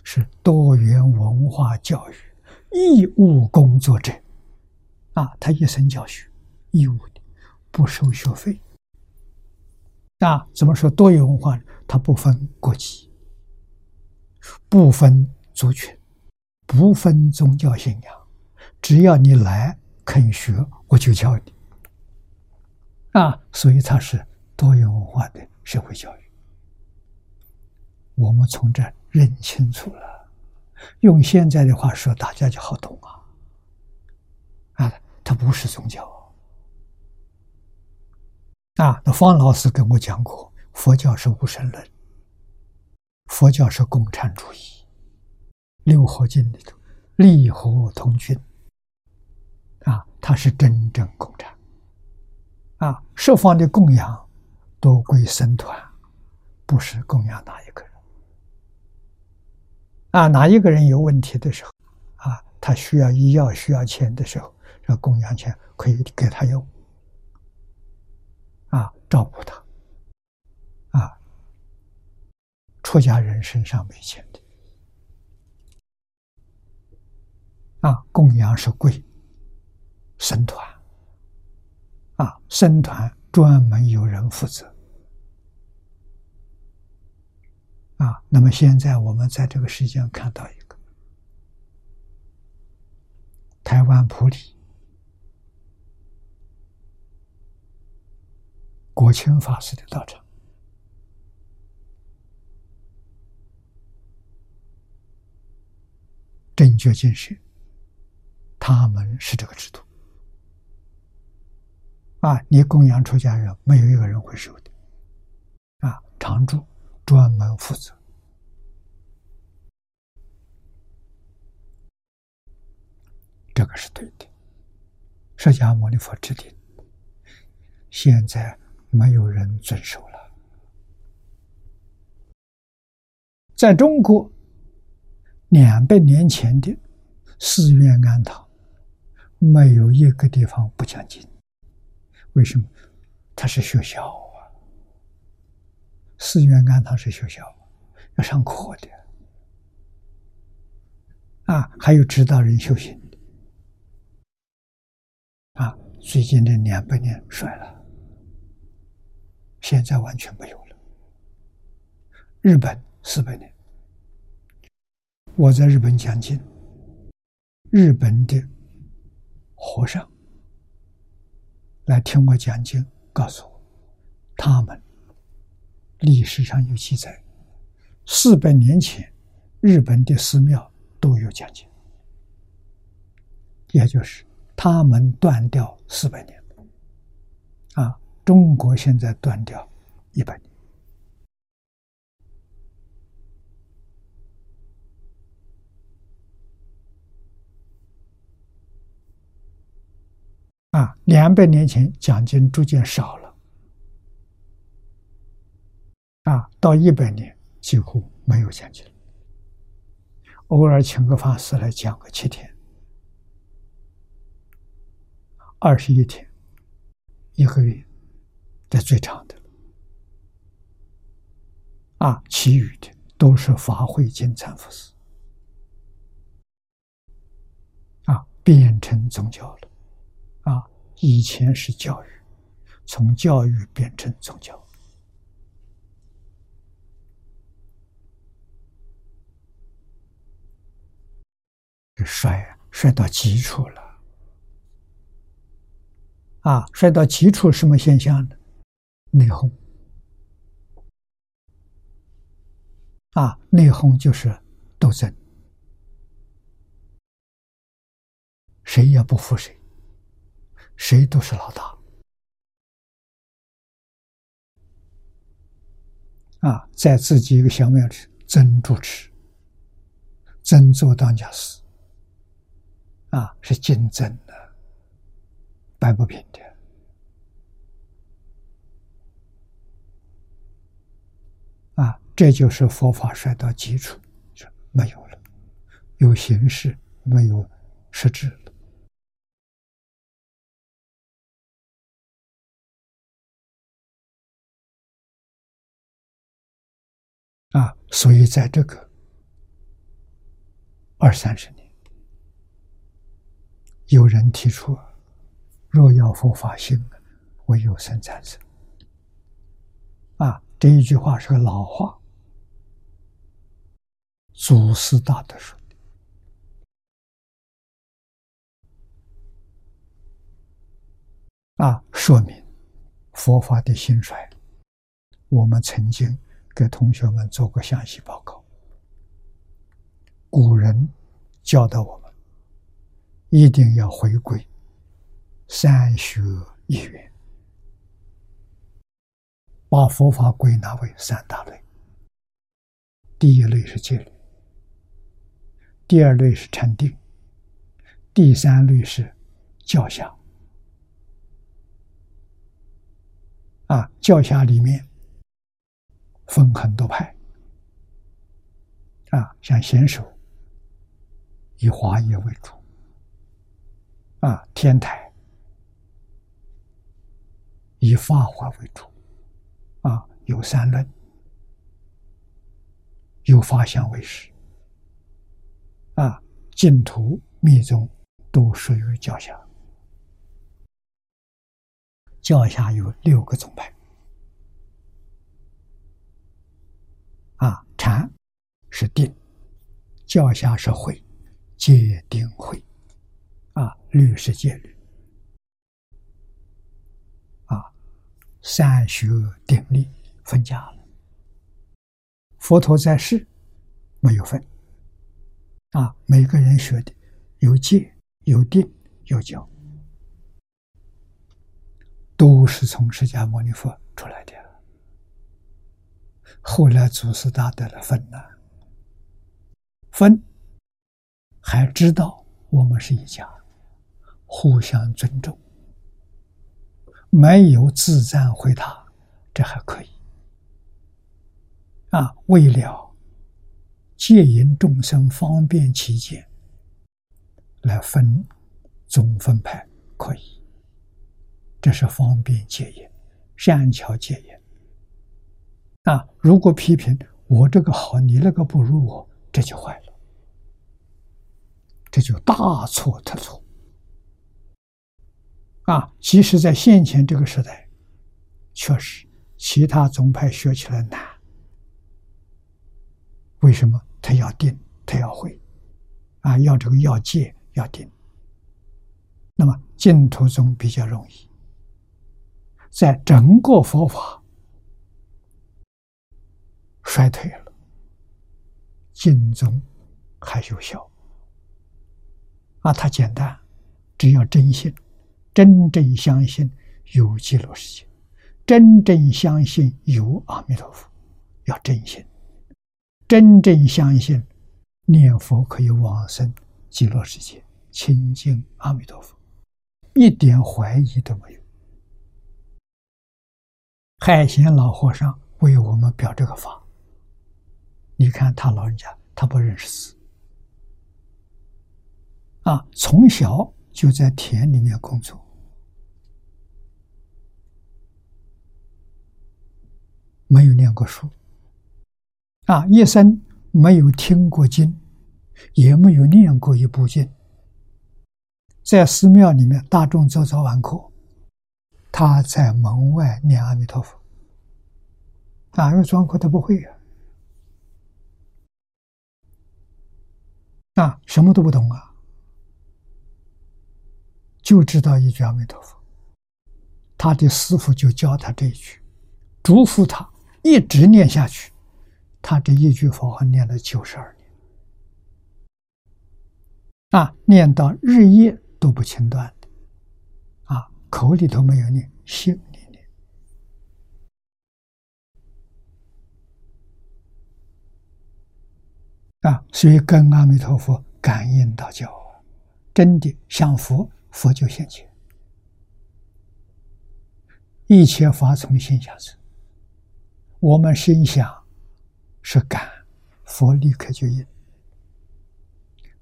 Speaker 1: 是多元文化教育义务工作者。啊，他一生教学，义务的，不收学费。啊，怎么说多元文化？他不分国籍，不分族群，不分宗教信仰，只要你来肯学，我就教你。啊，所以它是多元文化的社会教育。我们从这认清楚了，用现在的话说，大家就好懂啊。它不是宗教啊！那方老师跟我讲过，佛教是无神论，佛教是共产主义。六合经里头，利和同君啊，它是真正共产啊！设方的供养都归僧团，不是供养哪一个人啊？哪一个人有问题的时候啊，他需要医药、需要钱的时候。这供养钱可以给他用，啊，照顾他，啊，出家人身上没钱的，啊，供养是贵，僧团，啊，僧团专门有人负责，啊，那么现在我们在这个世界上看到一个台湾普里。国清法师的道场，正觉进士，他们是这个制度啊！你供养出家人，没有一个人会收的啊！常住专门负责，这个是对的。释迦牟尼佛制定，现在。没有人遵守了。在中国，两百年前的寺院庵堂，没有一个地方不讲经。为什么？它是学校啊！寺院庵堂是学校，要上课的啊，还有指导人修行的啊。最近这两百年衰了。现在完全没有了。日本四百年，我在日本讲经，日本的和尚来听我讲经，告诉我，他们历史上有记载，四百年前日本的寺庙都有讲经，也就是他们断掉四百年，啊。中国现在断掉一百年。啊，两百年前奖金逐渐少了。啊，到一百年几乎没有奖金，偶尔请个法师来讲个七天、二十一天、一个月。这最长的啊，其余的都是法会金蝉佛寺啊，变成宗教了啊。以前是教育，从教育变成宗教，衰衰到极处了啊！衰到极处什么现象呢？内讧啊，内讧就是斗争，谁也不服谁，谁都是老大啊，在自己一个小庙里争主持，争做当家师啊，是竞争的。摆不平的。啊，这就是佛法衰到基础，就没有了，有形式，没有实质了。啊，所以在这个二三十年，有人提出：若要佛法兴，唯有生产者。啊，这一句话是个老话，祖师大德说。啊，说明佛法的兴衰，我们曾经。给同学们做过详细报告。古人教导我们，一定要回归三学一元，把佛法归纳为三大类。第一类是戒律，第二类是禅定，第三类是教下。啊，教下里面。分很多派，啊，像贤首以华严为主，啊，天台以法华为主，有三论，有法相为实，啊，净土密宗都属于教下，教下有六个宗派。啊，禅是定，教下是慧，戒定慧，啊，律是戒律，啊，三学定力分家了。佛陀在世没有分，啊，每个人学的有戒有定有教，都是从释迦牟尼佛出来的。后来祖师大德的分呢，分还知道我们是一家，互相尊重，没有自赞毁他，这还可以。啊，为了戒引众生方便起见，来分宗分派可以，这是方便戒引，善巧戒引。啊！如果批评我这个好，你那个不如我，这就坏了，这就大错特错。啊！即使在现前这个时代，确实其他宗派学起来难。为什么？他要定，他要会，啊，要这个要戒，要定。那么净土宗比较容易，在整个佛法。衰退了，净宗还有效啊！它简单，只要真心，真正相信有极乐世界，真正相信有阿弥陀佛，要真心，真正相信念佛可以往生极乐世界，亲近阿弥陀佛，一点怀疑都没有。海贤老和尚为我们表这个法。你看他老人家，他不认识字啊，从小就在田里面工作，没有念过书。啊，一生没有听过经，也没有念过一部经，在寺庙里面大众早早晚课，他在门外念阿弥陀佛，啊，因为专科他不会呀。啊，什么都不懂啊，就知道一句阿弥陀佛。他的师傅就教他这一句，嘱咐他一直念下去。他这一句佛号念了九十二年，啊，念到日夜都不间断的，啊，口里头没有念，心里念。啊，所以跟阿弥陀佛感应道教，真的像佛，佛就现前。一切法从心下生。我们心想是感，佛立刻就应。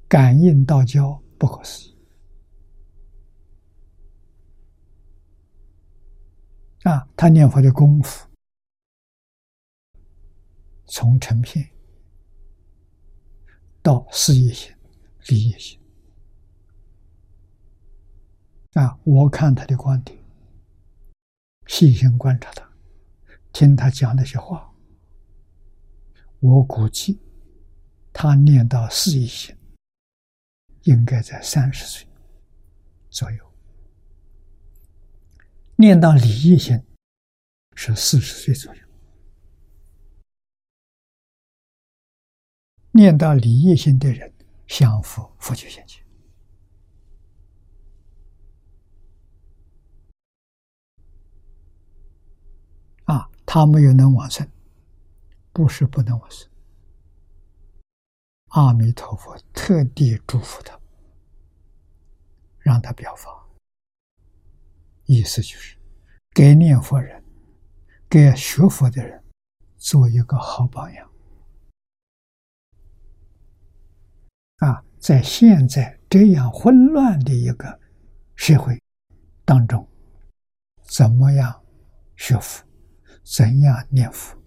Speaker 1: 感应道交不可思议啊！他念佛的功夫，从成片到事业心、利益心啊！我看他的观点，细心观察他，听他讲那些话，我估计他念到事业心。应该在三十岁左右，念到理业心是四十岁左右，念到理业心的人，相佛佛就现前啊，他没有能往生，不是不能往生。阿弥陀佛特地祝福他，让他表法，意思就是给念佛人、给学佛的人做一个好榜样。啊，在现在这样混乱的一个社会当中，怎么样学佛，怎样念佛，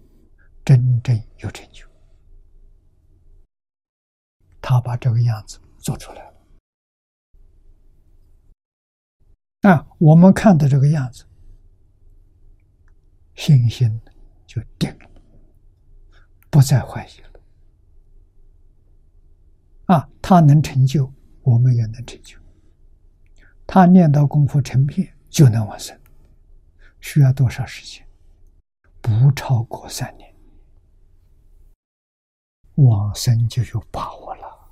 Speaker 1: 真正有成就？他把这个样子做出来了，啊，我们看的这个样子，信心就定了，不再怀疑了。啊，他能成就，我们也能成就。他念到功夫成片，就能往生，需要多少时间？不超过三年，往生就有把握了。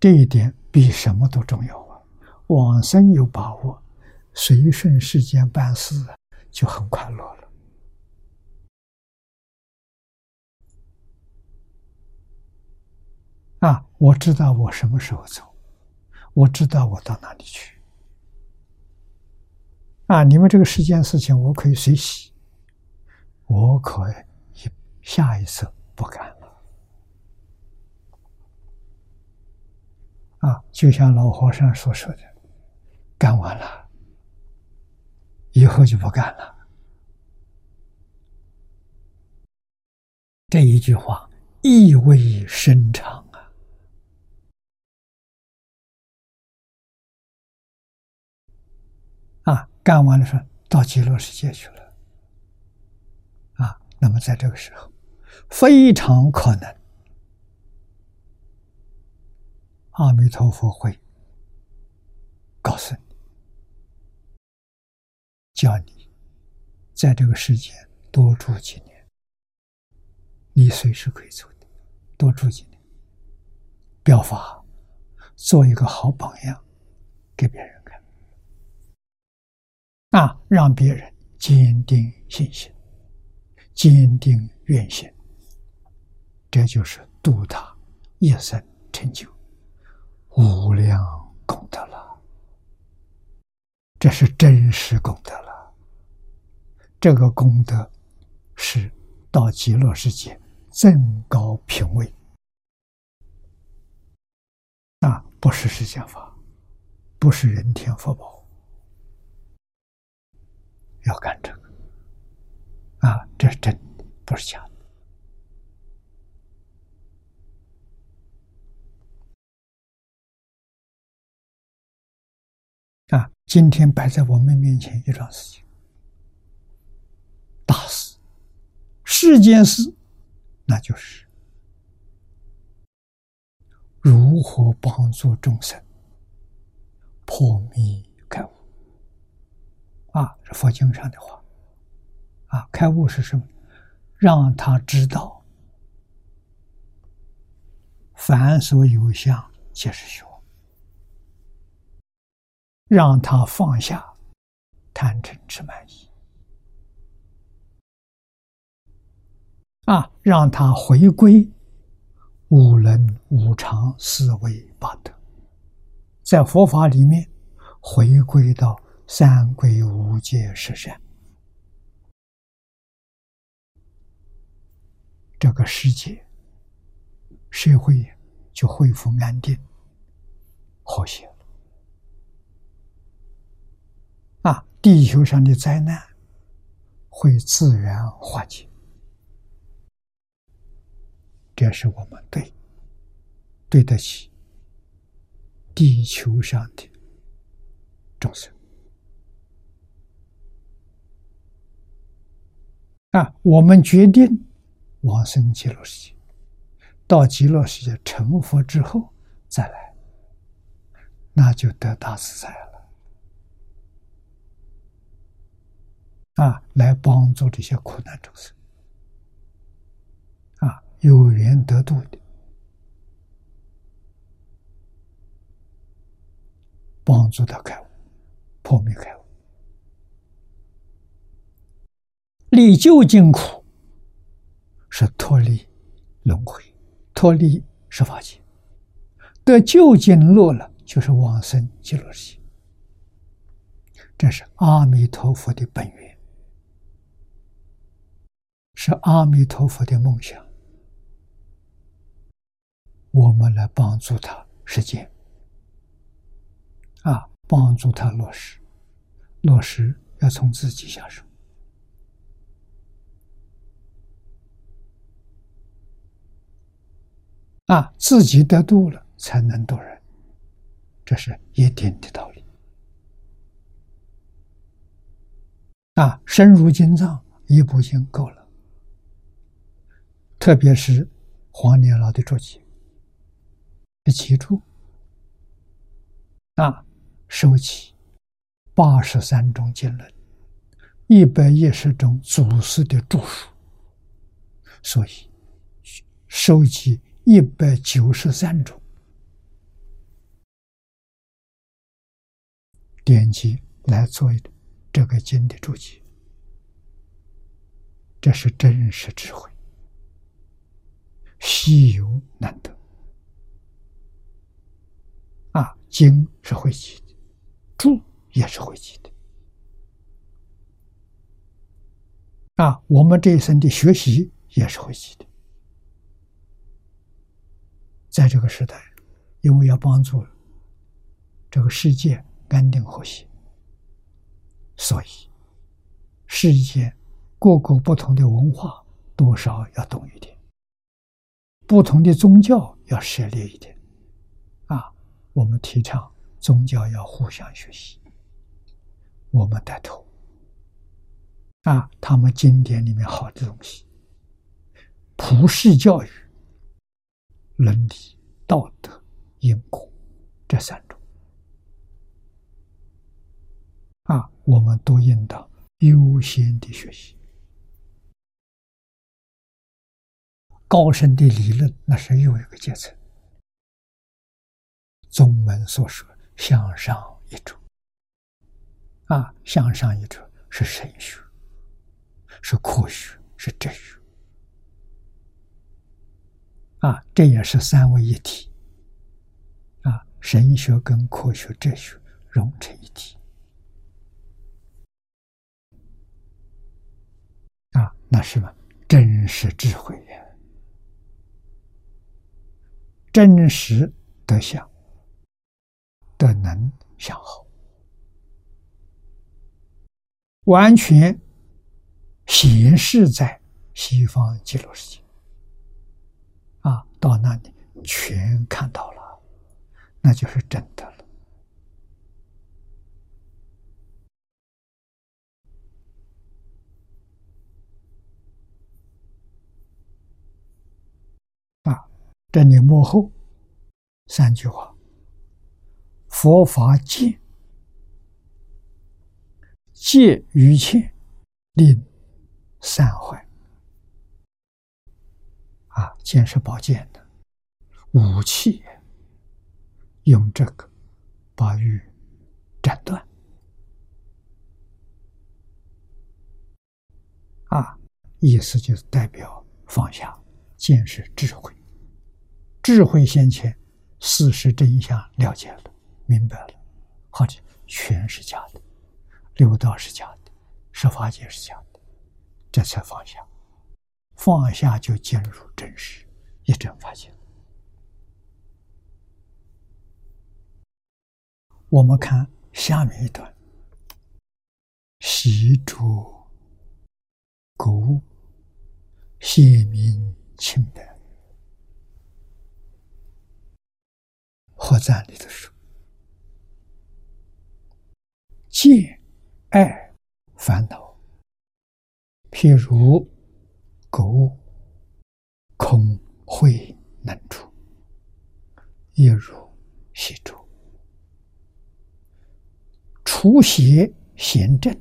Speaker 1: 这一点比什么都重要啊！往生有把握，随顺世间办事就很快乐了。啊，我知道我什么时候走，我知道我到哪里去。啊，你们这个世间事情，我可以随喜，我可以下一次不干。啊，就像老和尚所说的，干完了，以后就不干了。这一句话意味深长啊！啊，干完了说到极乐世界去了。啊，那么在这个时候，非常可能。阿弥陀佛会告诉你，叫你在这个世间多住几年，你随时可以走的，多住几年，表法，做一个好榜样给别人看，啊，让别人坚定信心，坚定愿心，这就是度他一生成就。无量功德了，这是真实功德了。这个功德是到极乐世界增高品位啊，不是释迦法，不是人天福报，要干这个啊，这是真的，不是假的。今天摆在我们面前一桩事情，大事，世间事，那就是如何帮助众生破迷开悟。啊，是佛经上的话。啊，开悟是什么？让他知道，凡所有相，皆是虚。让他放下贪嗔痴慢疑，啊，让他回归五伦五常四维八德，在佛法里面回归到三归五戒十善，这个世界社会就恢复安定？和谐了。啊，地球上的灾难会自然化解，这是我们对对得起地球上的众生。啊，我们决定往生极乐世界，到极乐世界成佛之后再来，那就得大自在了。啊，来帮助这些苦难众生，啊，有缘得度的，帮助他开悟，破灭开悟。离究竟苦是脱离轮回，脱离十法界，得究竟乐了，就是往生极乐世界。这是阿弥陀佛的本源，是阿弥陀佛的梦想。我们来帮助他实践，啊，帮助他落实，落实要从自己下手。啊，自己得度了，才能度人，这是一定的道理。啊，深入经藏一部经够了，特别是黄年老的注解，记住啊，收起八十三种经论，一百一十种祖师的著述，所以收集。一百九十三种典籍来做这个经的注解，这是真实智慧，稀有难得。啊，经是会记的，注也是会记的。啊，我们这一生的学习也是会记的。在这个时代，因为要帮助这个世界安定和谐，所以世界各个不同的文化多少要懂一点，不同的宗教要涉猎一点。啊，我们提倡宗教要互相学习，我们带头。啊，他们经典里面好的东西，普世教育。伦理、道德、因果，这三种啊，我们都应当优先的学习。高深的理论，那是又一个阶层。宗门所说向上一主啊，向上一主是神学，是科学，是哲学。啊，这也是三位一体，啊，神学跟科学、哲学融成一体，啊，那是么？真实智慧呀，真实的相，的能向后，完全显示在西方极乐世界。啊，到那里全看到了，那就是真的了。啊，这里幕后三句话：佛法戒，戒于切，令散坏。啊，剑是宝剑的武器，用这个把玉斩断。啊，意思就是代表放下，见识智慧，智慧先前，事实真相了解了，明白了，或者全是假的，六道是假的，十法界是假的，这才放下。放下就进入真实一真法界。我们看下面一段：习诸购物，显明清白。何赞里头说：见爱烦恼，譬如购物，空慧能出，一如习诸。除邪显正，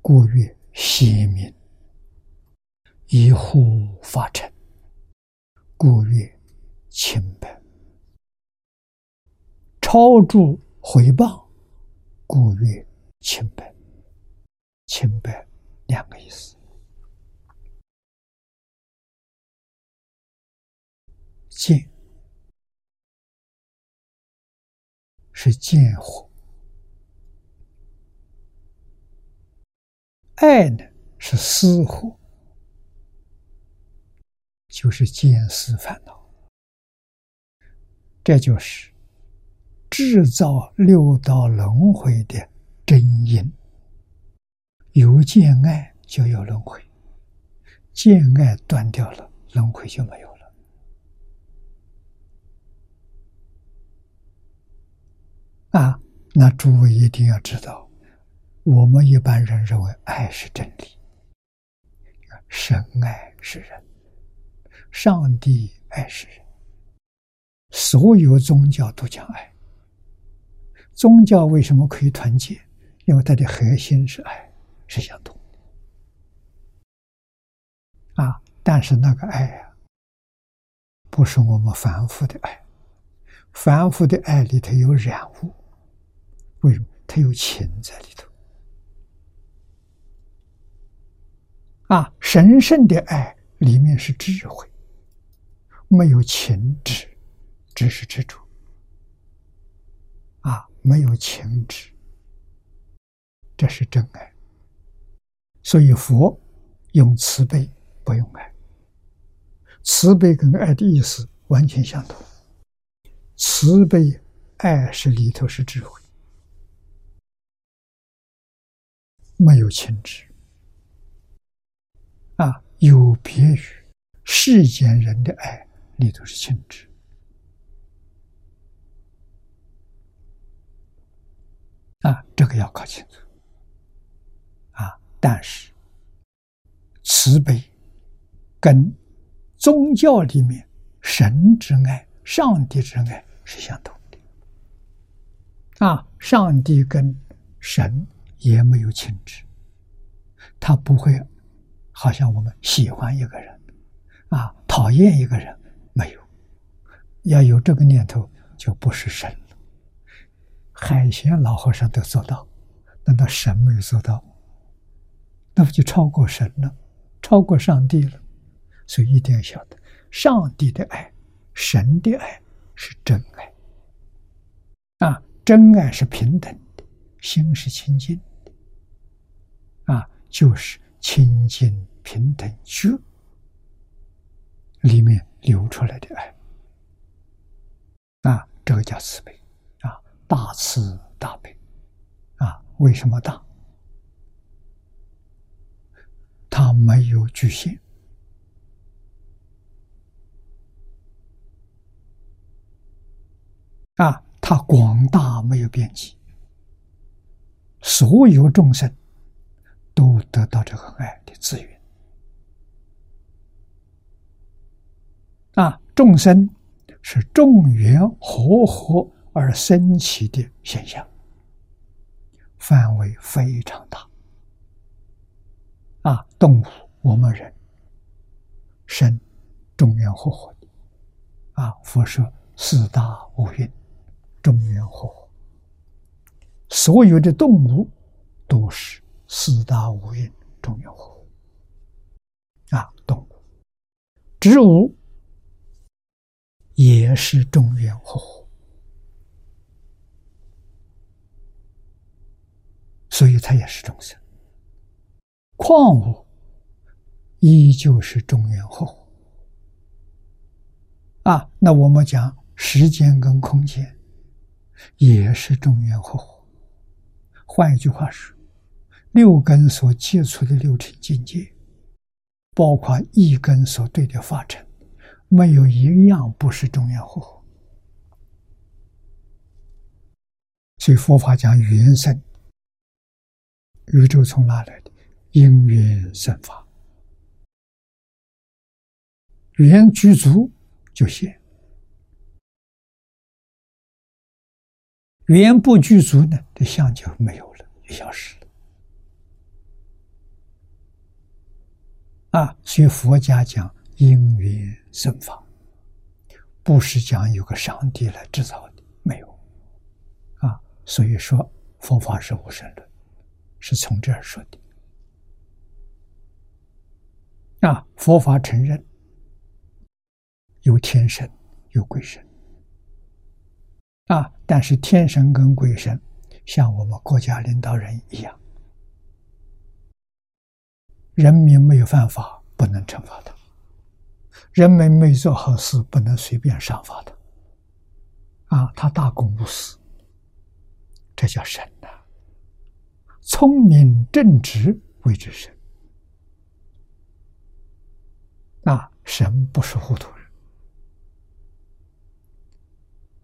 Speaker 1: 故曰邪明；以护法尘，故曰清白；超诸回报，故曰清白。清白两个意思，见是见火。爱呢是思惑，就是见思烦恼，这就是制造六道轮回的真因。有见爱就有轮回，见爱断掉了，轮回就没有了。啊，那诸位一定要知道。我们一般人认为爱是真理，神爱是人，上帝爱是人，所有宗教都讲爱。宗教为什么可以团结？因为它的核心是爱，是相同的。啊，但是那个爱呀，不是我们凡夫的爱，凡夫的爱里头有染物，为什么？它有情在里头。啊，神圣的爱里面是智慧，没有情执，只是执着。啊，没有情执，这是真爱。所以佛用慈悲，不用爱。慈悲跟爱的意思完全相同。慈悲爱是里头是智慧，没有情执。啊，有别于世间人的爱，里头是情执。啊，这个要搞清楚。啊，但是慈悲跟宗教里面神之爱、上帝之爱是相同的。啊，上帝跟神也没有情执，他不会。好像我们喜欢一个人，啊，讨厌一个人，没有，要有这个念头，就不是神。海鲜老和尚都做到，难道神没有做到？那不就超过神了，超过上帝了？所以一定要晓得，上帝的爱，神的爱是真爱，啊，真爱是平等的，心是清净的，啊，就是。清净平等觉里面流出来的爱，啊，这个叫慈悲，大慈大悲，啊，为什么大？它没有局限，啊，它广大没有边际，所有众生。都得到这个爱的资源啊！众生是众缘和合而升起的现象，范围非常大啊！动物，我们人生众缘和合的啊！佛说四大五蕴，众缘和合，所有的动物都是。四大五蕴中缘火啊，动物、植物也是中缘火所以它也是众生。矿物依旧是中原后啊。那我们讲时间跟空间也是中原后换一句话说，六根所接触的六尘境界，包括一根所对的法尘，没有一样不是中原后所以佛法讲缘生，宇宙从哪来的？因缘生法，缘具足就现，缘不具足呢，这相就没有了，就消失了。啊，所以佛家讲因缘生法，不是讲有个上帝来制造的，没有。啊，所以说佛法是无神论，是从这儿说的。啊，佛法承认有天神，有鬼神。啊，但是天神跟鬼神像我们国家领导人一样，人民没有犯法不能惩罚他，人民没做好事不能随便赏罚他。啊，他大公无私，这叫神！聪明正直谓之神。啊，神不是糊涂人。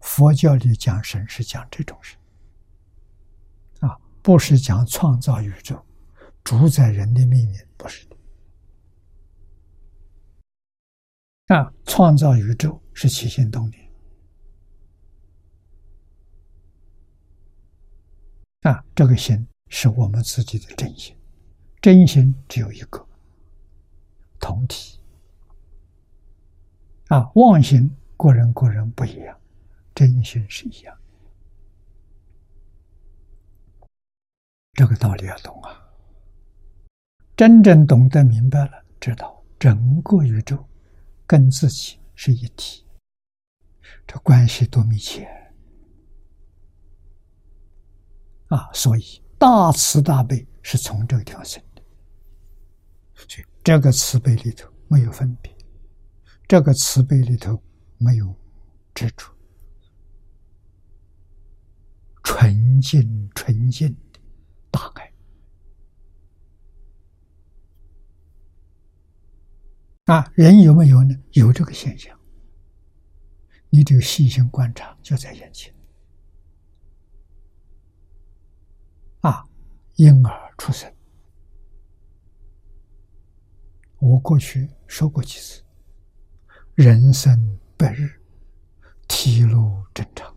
Speaker 1: 佛教里讲神是讲这种神，啊，不是讲创造宇宙、主宰人的命运，不是的。啊，创造宇宙是起心动念，啊，这个心是我们自己的真心，真心只有一个，同体。啊，妄心，个人个人不一样，真心是一样。这个道理要懂啊！真正懂得明白了，知道整个宇宙跟自己是一体，这关系多密切啊！所以大慈大悲是从这个地方生的，所以这个慈悲里头没有分别。这个慈悲里头没有执着，纯净纯净的大爱啊！人有没有呢？有这个现象，你只有细心观察，就在眼前啊！婴儿出生，我过去说过几次。人生百日，体路正常。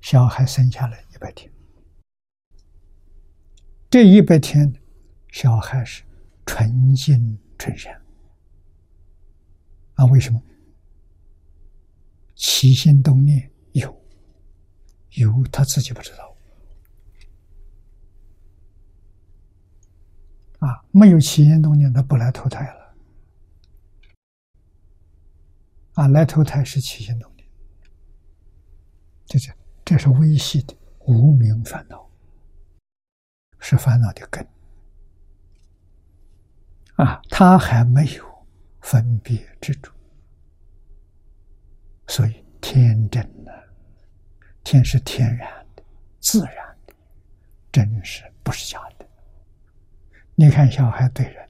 Speaker 1: 小孩生下来一百天，这一百天，小孩是纯净纯善。啊，为什么？起心动念有，有他自己不知道。啊，没有起心动念，他不来投胎了。啊，来投胎是起心动念，这是这是微细的无名烦恼，是烦恼的根。啊，他还没有分别之处，所以天真呢，天是天然的、自然的，真是不是假的。你看小孩对人，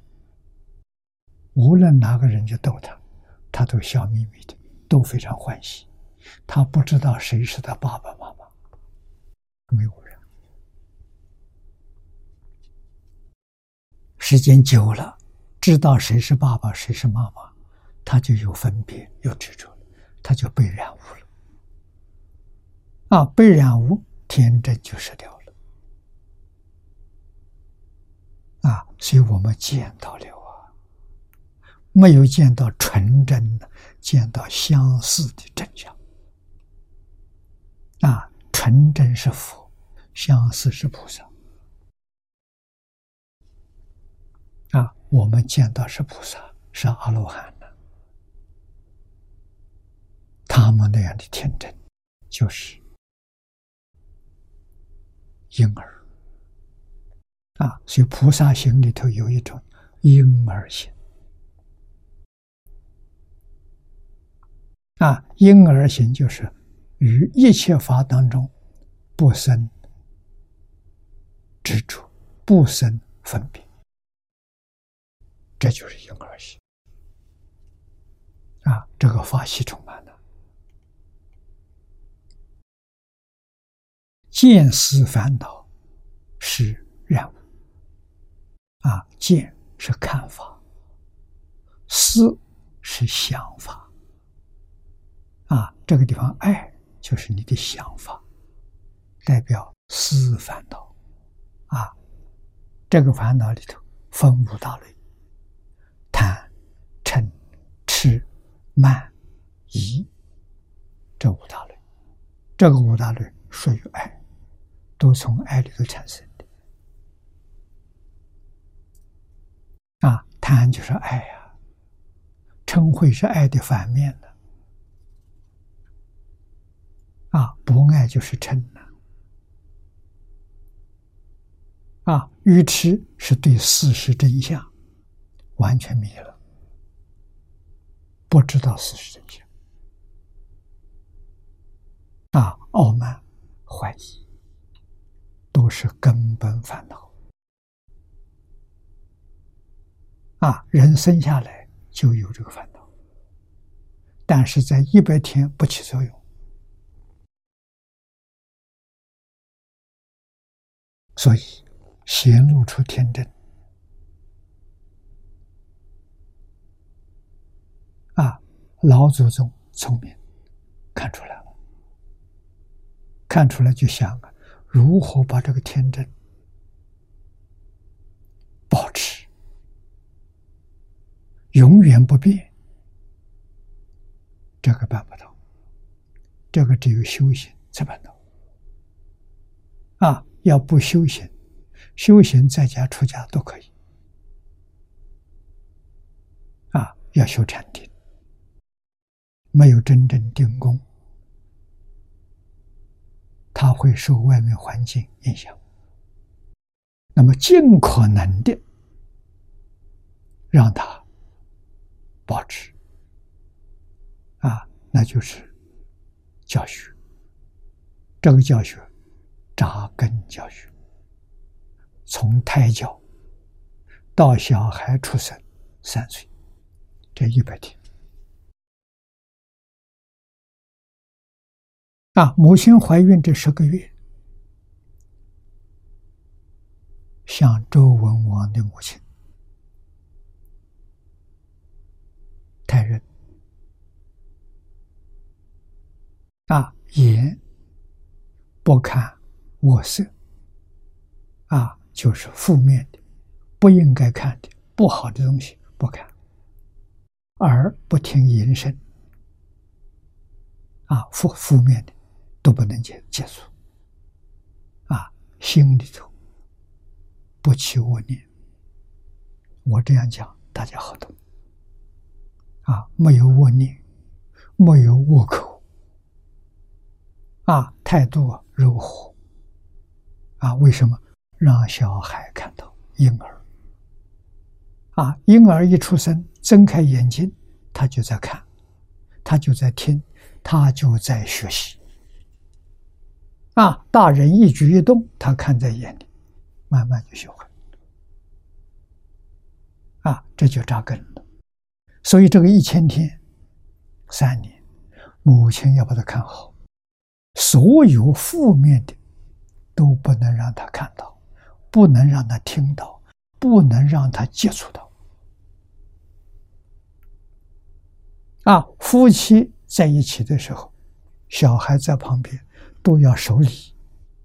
Speaker 1: 无论哪个人就逗他。他都笑眯眯的，都非常欢喜。他不知道谁是他爸爸妈妈，没有人。时间久了，知道谁是爸爸，谁是妈妈，他就有分别，有执着，他就被染污了。啊，被染污，天真就失掉了。啊，所以我们见到了啊。没有见到纯真的，见到相似的真相。啊，纯真是佛，相似是菩萨。啊，我们见到是菩萨，是阿罗汉的，他们那样的天真，就是婴儿，啊，所以菩萨行里头有一种婴儿行。啊，婴儿行就是于一切法当中不生执着，不生分别，这就是婴儿行。啊，这个法系充满了见思烦恼是染物，啊，见是看法，思是想法。啊，这个地方爱就是你的想法，代表思烦恼。啊，这个烦恼里头分五大类：贪、嗔、痴、慢、疑。这五大类，这个五大类属于爱，都从爱里头产生的。啊，贪就是爱呀，嗔恚是爱的反面的。啊，不爱就是嗔了。啊，愚痴是对事实真相完全迷了，不知道事实真相。啊，傲慢、怀疑，都是根本烦恼。啊，人生下来就有这个烦恼，但是在一百天不起作用。所以显露出天真啊！老祖宗聪明，看出来了，看出来就想啊，如何把这个天真保持永远不变？这个办不到，这个只有修行才办到啊！要不修行，修行在家出家都可以。啊，要修禅定，没有真正定功，他会受外面环境影响。那么尽可能的让他保持，啊，那就是教学。这个教学。扎根教育，从胎教到小孩出生三岁，这一百天啊，母亲怀孕这十个月，像周文王的母亲太仁啊，眼不看。我色啊，就是负面的，不应该看的，不好的东西不看；耳不听淫声啊，负负面的都不能接接触啊，心里头不起恶念。我这样讲，大家好懂啊，没有恶念，没有恶口啊，态度柔和。啊，为什么让小孩看到婴儿？啊，婴儿一出生，睁开眼睛，他就在看，他就在听，他就在学习。啊，大人一举一动，他看在眼里，慢慢就学会。啊，这就扎根了。所以这个一千天、三年，母亲要把他看好，所有负面的。都不能让他看到，不能让他听到，不能让他接触到。啊，夫妻在一起的时候，小孩在旁边都要守礼，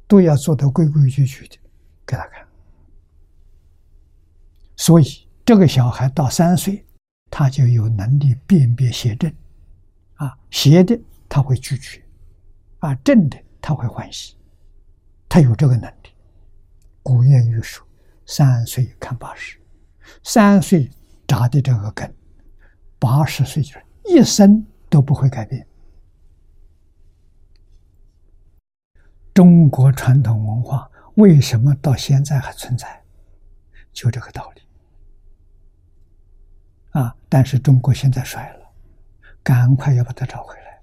Speaker 1: 都要做的规规矩矩的给他看。所以，这个小孩到三岁，他就有能力辨别邪正，啊，邪的他会拒绝，啊，正的他会欢喜。他有这个能力。古谚语说：“三岁看八十，三岁扎的这个根，八十岁就是一生都不会改变。”中国传统文化为什么到现在还存在？就这个道理。啊！但是中国现在衰了，赶快要把它找回来。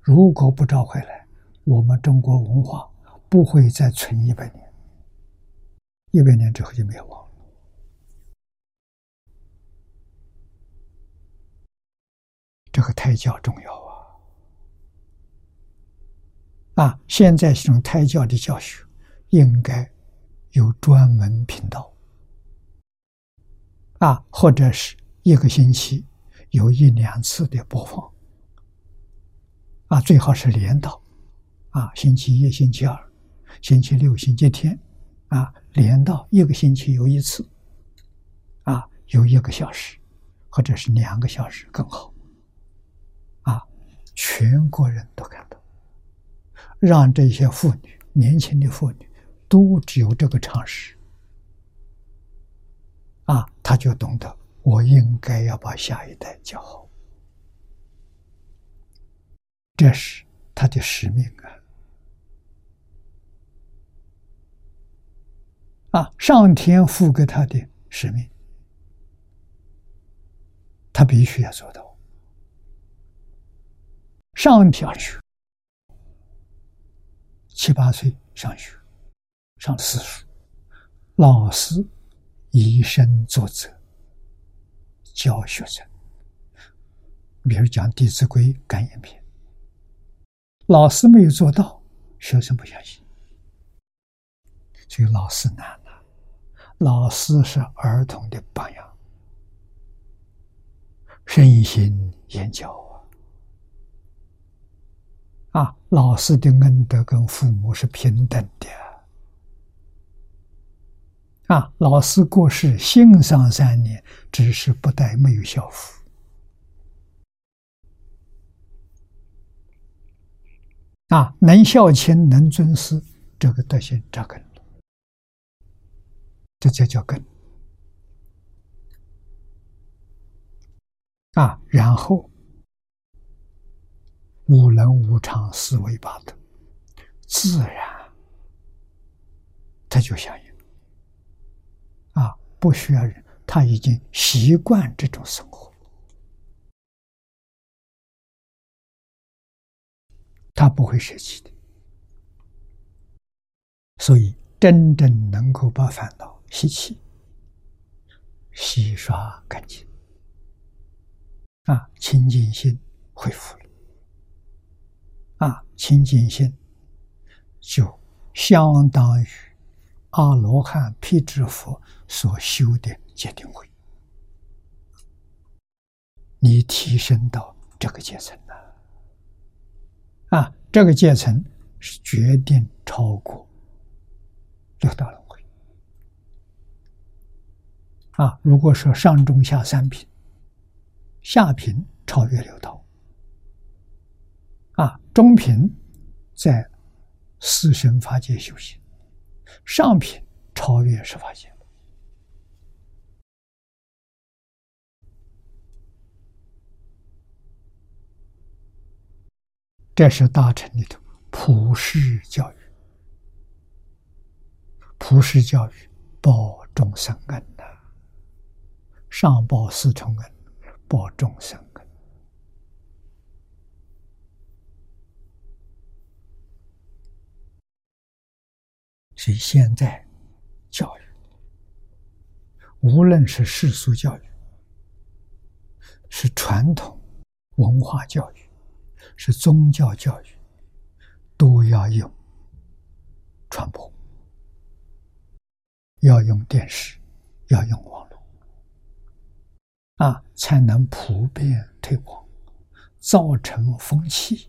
Speaker 1: 如果不找回来，我们中国文化不会再存一百年，一百年之后就灭亡。这个胎教重要啊！啊，现在这种胎教的教学应该有专门频道啊，或者是。一个星期有一两次的播放，啊，最好是连到，啊，星期一、星期二、星期六、星期天，啊，连到一个星期有一次，啊，有一个小时，或者是两个小时更好，啊，全国人都看到，让这些妇女、年轻的妇女都只有这个常识，啊，他就懂得。我应该要把下一代教好，这是他的使命啊！啊，上天赋给他的使命，他必须要做到。上天学，七八岁上学，上私塾，老师以身作则。教学生，比如讲《弟子规》感应篇，老师没有做到，学生不相信，所以老师难了。老师是儿童的榜样，身心言教啊！啊，老师的恩德跟父母是平等的。啊，老师过世，信上三年，只是不带没有孝服。啊，能孝亲，能尊师，这个德行扎根了，这就叫根。啊，然后无能无常，四维八德，自然他就响应。啊不需要人，他已经习惯这种生活，他不会舍弃的。所以，真正能够把烦恼吸气、洗刷干净，啊，清净心恢复了，啊，清净心就相当于阿罗汉、辟支佛。所修的戒定慧，你提升到这个阶层了啊！这个阶层是决定超过六道轮回啊！如果说上中下三品，下品超越六道啊，中品在四生法界修行，上品超越十法界。这是大乘里头普世教育，普世教育报众生恩呐，上报四重恩，报众生恩。所以现在教育，无论是世俗教育，是传统文化教育。是宗教教育，都要用传播，要用电视，要用网络，啊，才能普遍推广，造成风气，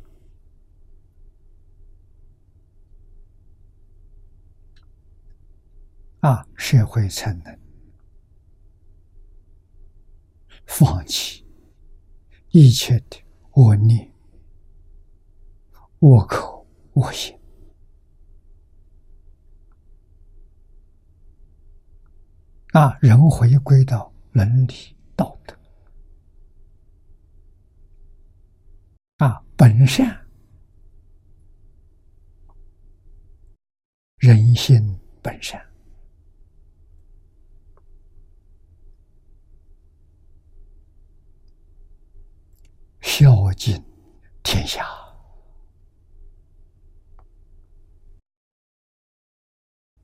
Speaker 1: 啊，社会才能放弃一切的恶念。我口我心啊，人回归到伦理道德啊，本善人心本善孝敬天下，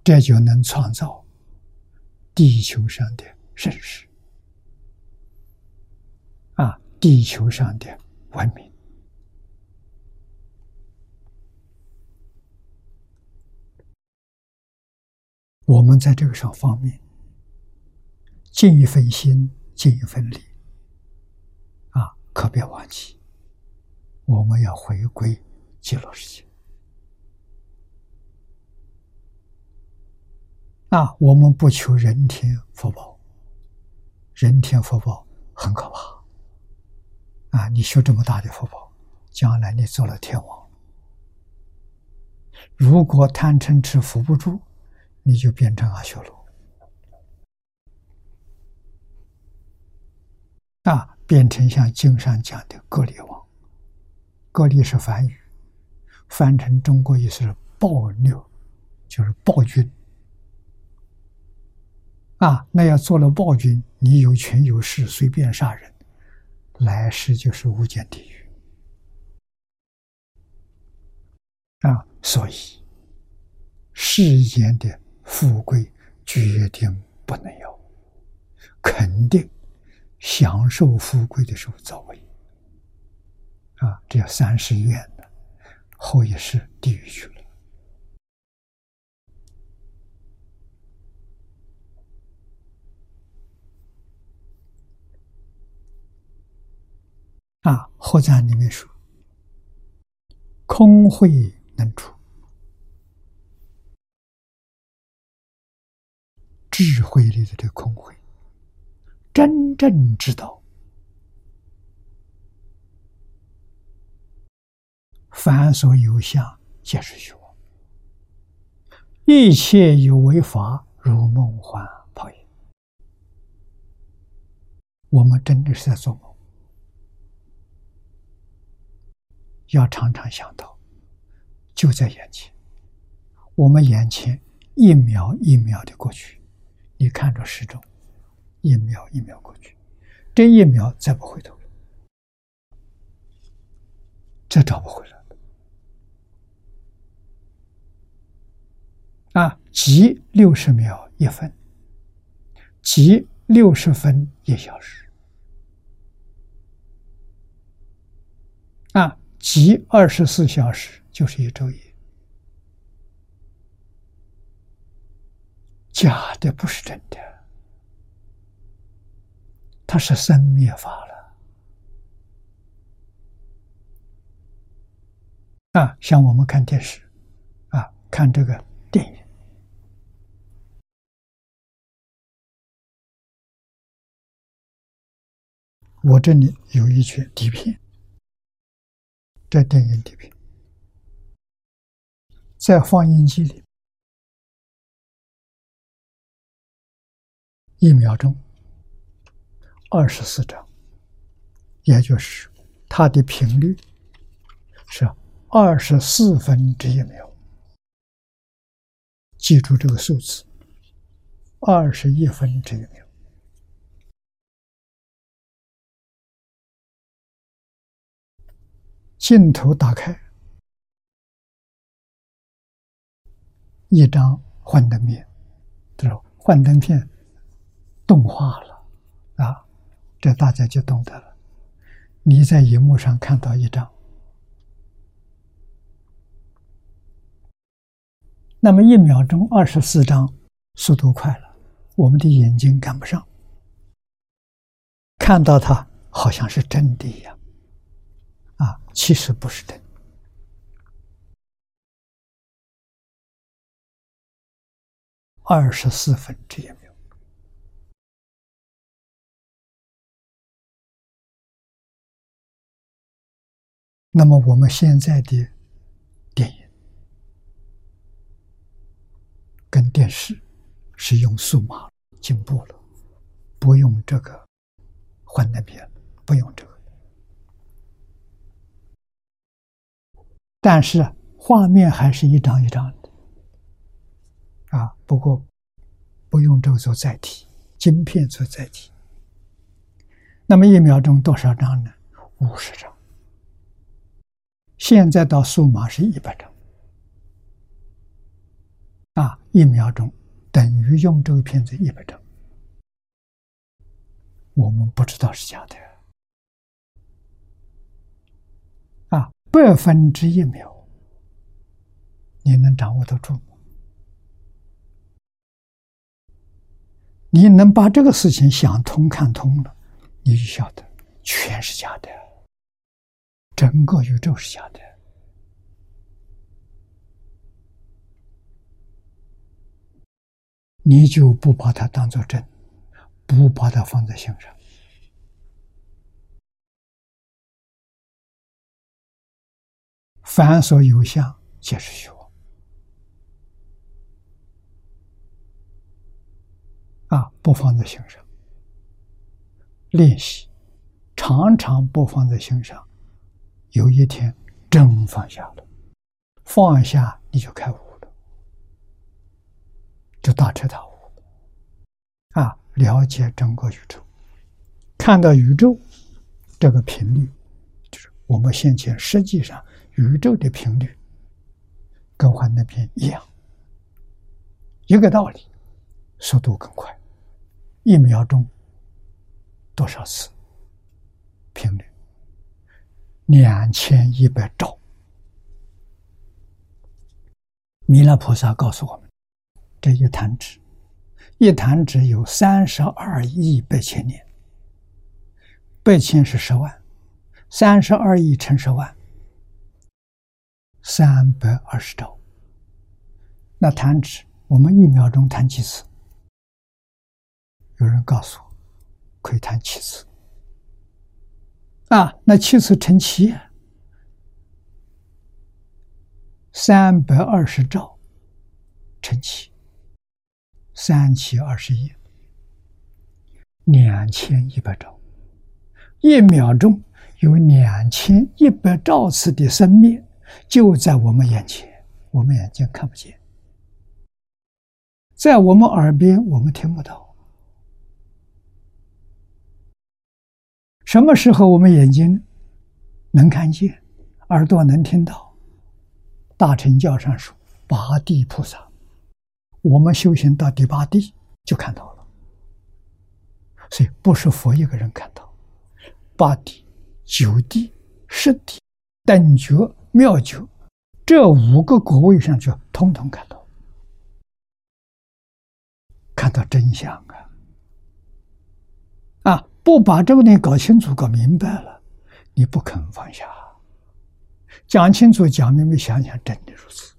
Speaker 1: 这就能创造地球上的盛世啊，地球上的文明。我们在这个上方面尽一份心，尽一份力，可别忘记，我们要回归极乐世界。啊，我们不求人天福报，人天福报很可怕。啊，你修这么大的福报，将来你做了天王，如果贪嗔痴扶不住。你就变成阿修罗，啊，变成像经上讲的割裂王。割裂是梵语，翻成中国意思是暴虐，就是暴君。啊，那要做了暴君，你有权有势，随便杀人，来世就是无间地狱。啊，所以世间的。富贵决定不能有，肯定享受富贵的时候造为啊，这叫三世愿的，后也是地狱去了啊。后赞里面说，空慧能出。智慧里的这空慧，真正知道，凡所有相，皆是虚妄；一切有为法，如梦幻泡影。我们真的是在做梦，要常常想到，就在眼前，我们眼前一秒一秒的过去。你看着时钟，一秒一秒过去，这一秒再不回头了，再找不回来了。啊，即六十秒一分，即六十分一小时，啊，即二十四小时就是一昼夜。假的不是真的，它是生灭法了。啊，像我们看电视，啊，看这个电影，我这里有一卷底片，这电影底片，在放映机里。一秒钟，二十四张，也就是它的频率是二十四分之一秒。记住这个数字，二十一分之一秒。镜头打开，一张幻灯片，这种幻灯片。动画了，这大家就懂得了。你在荧幕上看到一张，那么一秒钟二十四张，速度快了，我们的眼睛赶不上，看到它好像是真的一样，啊，其实不是真，二十四分之一。那么我们现在的电影跟电视是用数码进步了，不用这个幻灯片，不用这个，但是画面还是一张一张的啊。不过不用这个做载体，晶片做载体。那么一秒钟多少张呢？五十张。现在到数码是一百张，啊，一秒钟等于用这个片子一百张，我们不知道是假的，啊，百分之一秒，你能掌握得住吗？你能把这个事情想通看通了，你就晓得全是假的。整个宇宙是假的，你就不把它当做真，不把它放在心上。凡所有相，皆是虚妄。啊，不放在心上，练习，常常不放在心上。有一天，真放下了，放下你就开悟了，就大彻大悟啊！了解整个宇宙，看到宇宙这个频率，就是我们先前实际上宇宙的频率跟环那边一样，一个道理，速度更快，一秒钟多少次频率？两千一百兆，弥勒菩萨告诉我们：这一弹指，一弹指有三十二亿八千年，八千是十万，三十二亿乘十万，三百二十兆。那弹指，我们一秒钟弹几次？有人告诉我，可以弹七次。啊，那七次乘七，三百二十兆乘七，三七二十一，两千一百兆，一秒钟有两千一百兆次的生灭，就在我们眼前，我们眼睛看不见，在我们耳边，我们听不到。什么时候我们眼睛能看见，耳朵能听到？大乘教上说，八地菩萨，我们修行到第八地就看到了。所以不是佛一个人看到，八地、九地、十地、等觉、妙觉这五个果位上就通通看到，看到真相啊！不把这个东西搞清楚、搞明白了，你不肯放下。讲清楚、讲明白，想想真的如此，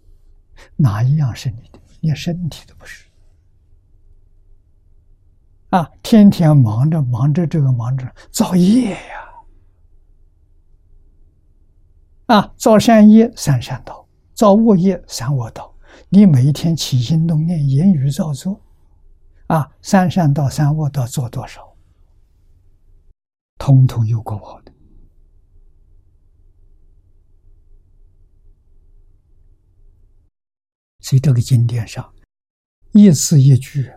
Speaker 1: 哪一样是你的？连身体都不是。啊，天天忙着忙着这个忙着造业呀！啊，造善业三善道，造恶业三恶道。你每一天起心动念、言语造作，啊，三善道、三恶道做多少？通通有过我的，所以这个经典上一字一句，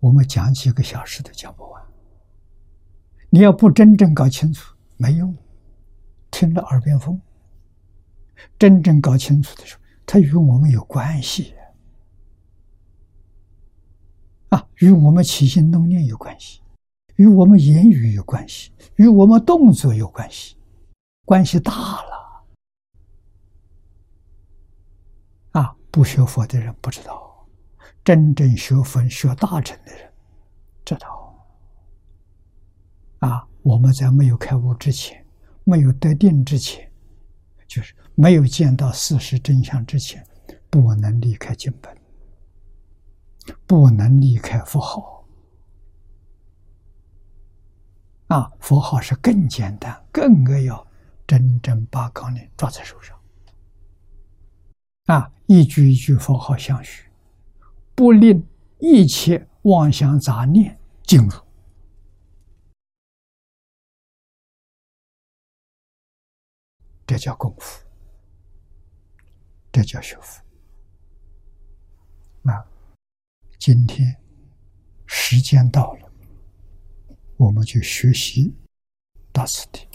Speaker 1: 我们讲几个小时都讲不完。你要不真正搞清楚，没用，听了耳边风。真正搞清楚的时候，它与我们有关系啊，与我们起心动念有关系。与我们言语有关系，与我们动作有关系，关系大了。啊，不学佛的人不知道，真正学佛、学大乘的人知道。啊，我们在没有开悟之前，没有得定之前，就是没有见到事实真相之前，不能离开经本，不能离开佛号。啊，佛号是更简单，更要真正把纲领抓在手上。啊，一句一句佛号相续，不令一切妄想杂念进入，这叫功夫，这叫学佛。啊，今天时间到了。我们就学习大慈地。